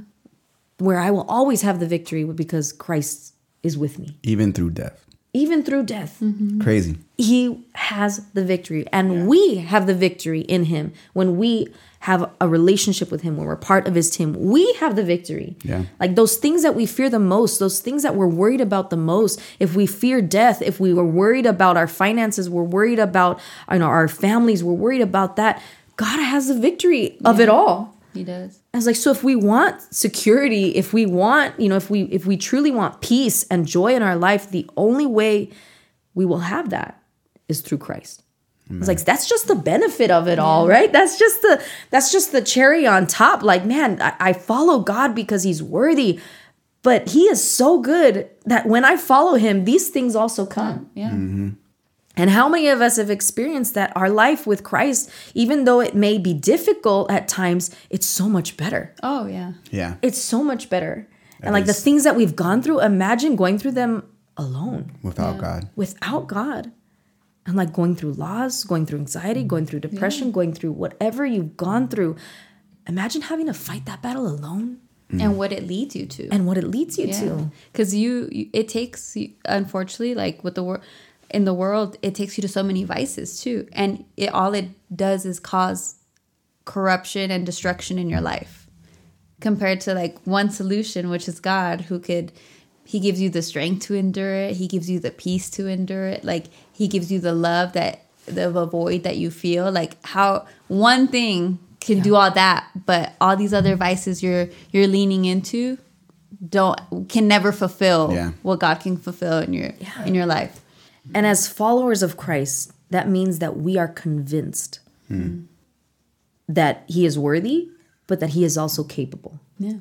where I will always have the victory because Christ is with me, even through death even through death? Mm-hmm. crazy He has the victory, and we have the victory in Him when we have a relationship with Him, when we're part of His team. We have the victory. Yeah. Like those things that we fear the most, those things that we're worried about the most. If we fear death, if we were worried about our finances, we're worried about you know our families, we're worried about that. God has the victory of it all. He does. I was like, so if we want security, if we want, you know, if we if we truly want peace and joy in our life, the only way we will have that is through Christ. I was like, that's just the benefit of it all, right? That's just the that's just the cherry on top. Like, man, I, I follow God because He's worthy, but He is so good that when I follow Him, these things also come. Yeah. Mm-hmm. And how many of us have experienced that our life with Christ, even though it may be difficult at times, it's so much better Oh yeah. yeah it's so much better. and That like the things that we've gone through, imagine going through them alone without god without God. And like going through loss, going through anxiety, going through depression, going through whatever you've gone through. Imagine having to fight that battle alone mm. And what it leads you to. and what it leads you to. because you, you it takes you- unfortunately like with the world in the world it takes you to so many vices too. And it all it does is cause corruption and destruction in your life compared to like one solution which is god who could he gives you the strength to endure it. He gives you the peace to endure it. Like he gives you the love that the void that you feel. Like how one thing can do all that but all these other vices you're you're leaning into don't can never fulfill Yeah. what God can fulfill in your in your life. And as followers of Christ, that means that we are convinced hmm. that he is worthy but that he is also capable. Yeah.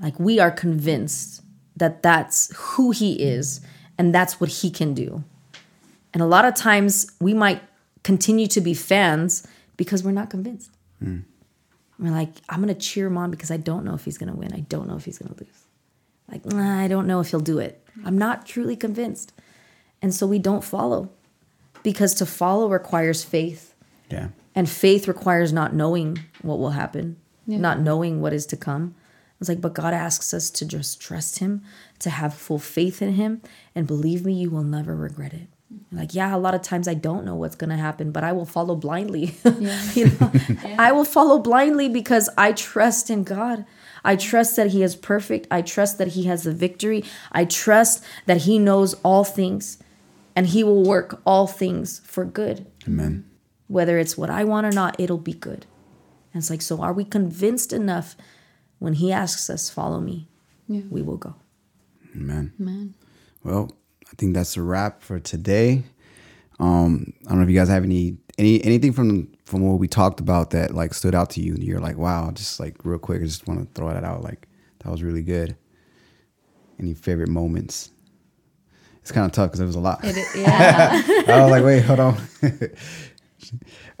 Like we are convinced that that's who he is and that's what he can do. And a lot of times we might continue to be fans because we're not convinced. Hmm. We're like, I'm gonna cheer him on because I don't know if he's gonna win. I don't know if he's gonna lose. Like, nah, I don't know if he'll do it. Hmm. I'm not truly convinced. And so we don't follow because to follow requires faith. Yeah. And faith requires not knowing what will happen, Yeah. not knowing what is to come. It's like, but God asks us to just trust Him, to have full faith in Him, and believe me, you will never regret it. Like, yeah, a lot of times I don't know what's gonna happen, but I will follow blindly. you know, I will follow blindly because I trust in God. I trust that He is perfect. I trust that He has the victory. I trust that He knows all things, and He will work all things for good Amen. whether it's what I want or not, it'll be good. And it's like, so are we convinced enough when he asks us, follow me? Yeah. We will go. Amen. Man. Well, I think that's a wrap for today. Um, I don't know if you guys have any any anything from from what we talked about that like stood out to you. And you're like, wow, just like real quick, I just want to throw that out. Like that was really good. Any favorite moments? It's kind of tough because there was a lot. It, yeah. I was like, wait, hold on.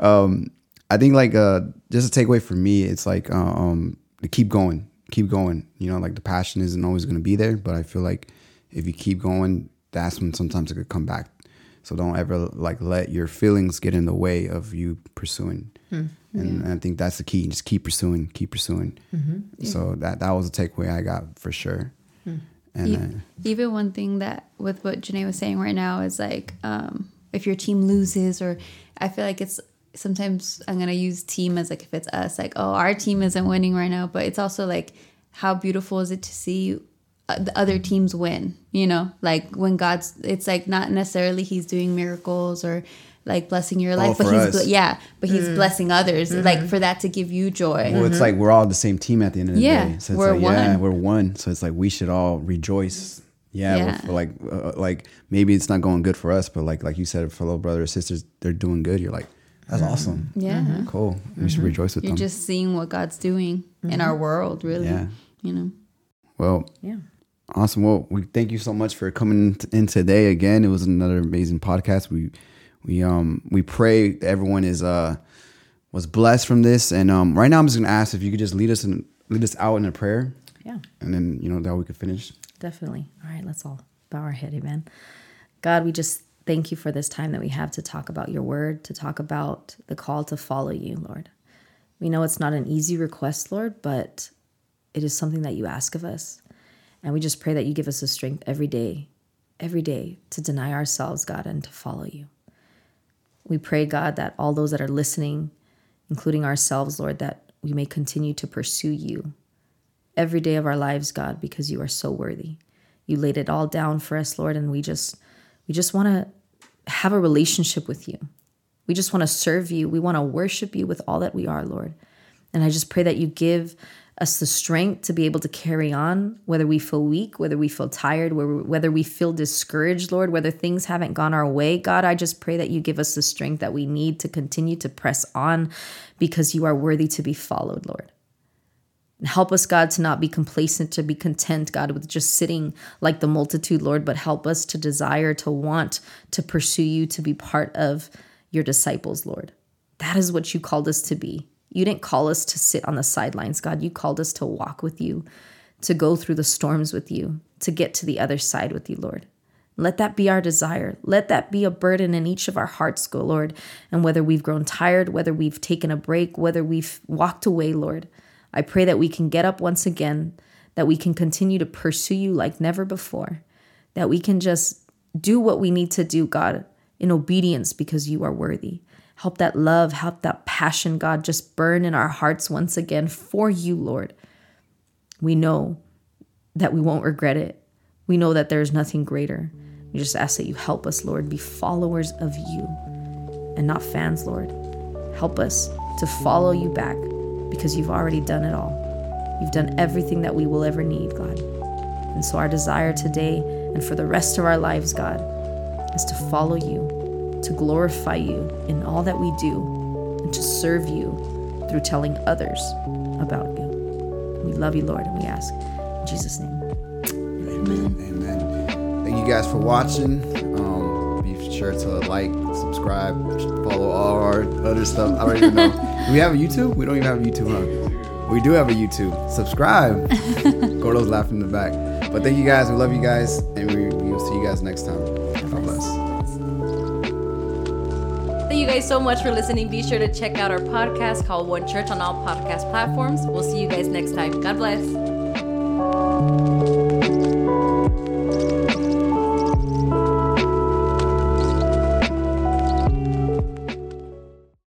um, I think like uh, just a takeaway for me, it's like uh, um, to keep going, keep going. You know, like the passion isn't always going to be there, but I feel like if you keep going, that's when sometimes it could come back. So don't ever like let your feelings get in the way of you pursuing. And, I think that's the key. Just keep pursuing, keep pursuing. So that that was a takeaway I got for sure. And E- uh, even one thing that with what Janae was saying right now is like um, if your team loses or I feel like it's sometimes I'm gonna use team as like if it's us like oh our team isn't winning right now but it's also like how beautiful is it to see uh, the other teams win you know? Like when God's it's like not necessarily he's doing miracles or like blessing your life but for he's us. yeah but he's mm. blessing others mm-hmm. like for that to give you joy Well, it's mm-hmm. like we're all the same team at the end of the Yeah, day. So it's we're like, yeah, one. we're one. So it's like we should all rejoice. Yeah, Yeah. we're for like uh, uh, like maybe it's not going good for us, but like like you said, for little brothers or sisters, they're doing good. You're like, that's mm-hmm. awesome. yeah Cool. We should rejoice with you're them. just seeing what God's doing in our world really Yeah. you know well, Yeah. Awesome. Well, we thank you so much for coming in today again. It was another amazing podcast. We we um we pray everyone is uh was blessed from this. And um right now I'm just gonna ask if you could just lead us and lead us out in a prayer, Yeah. and then you know that we could finish. Definitely. All right, let's all bow our head, amen. God, we just thank you for this time that we have to talk about your word, to talk about the call to follow you, Lord. We know it's not an easy request, Lord, but it is something that you ask of us. And we just pray that you give us the strength every day, every day to deny ourselves, God, and to follow you. We pray, God, that all those that are listening, including ourselves, Lord, that we may continue to pursue you every day of our lives, God, because you are so worthy. You laid it all down for us, Lord, and we just we just want to have a relationship with you. We just want to serve you. We want to worship you with all that we are, Lord. And I just pray that you give us the strength to be able to carry on, whether we feel weak, whether we feel tired, whether we feel discouraged, Lord, whether things haven't gone our way. God, I just pray that you give us the strength that we need to continue to press on because you are worthy to be followed, Lord. And help us, God, to not be complacent, to be content, God, with just sitting like the multitude, Lord, but help us to desire, to want to pursue you, to be part of your disciples, Lord. That is what you called us to be. You didn't call us to sit on the sidelines, God. You called us to walk with you, to go through the storms with you, to get to the other side with you, Lord. Let that be our desire. Let that be a burden in each of our hearts, go, Lord. And whether we've grown tired, whether we've taken a break, whether we've walked away, Lord, I pray that we can get up once again, that we can continue to pursue you like never before, that we can just do what we need to do, God, in obedience because you are worthy. Help that love, help that passion, God, just burn in our hearts once again for you, Lord. We know that we won't regret it. We know that there's nothing greater. We just ask that you help us, Lord, be followers of you and not fans, Lord. Help us to follow you back because you've already done it all. You've done everything that we will ever need, God. And so, our desire today and for the rest of our lives, God, is to follow you, to glorify you in all that we do, and to serve you through telling others about you. We love you, Lord, and we ask in Jesus' name. Amen. Amen. Thank you guys for watching. Um, be sure to like, subscribe, follow all our other stuff. I don't even know. do we have a YouTube? We don't even have a YouTube, huh? We do have a YouTube. Subscribe. Gordo's laughing in the back. But thank you guys. We love you guys, and we, we will see you guys next time. You guys so much for listening. Be sure to check out our podcast called One Church on all podcast platforms. We'll see you guys next time. God bless.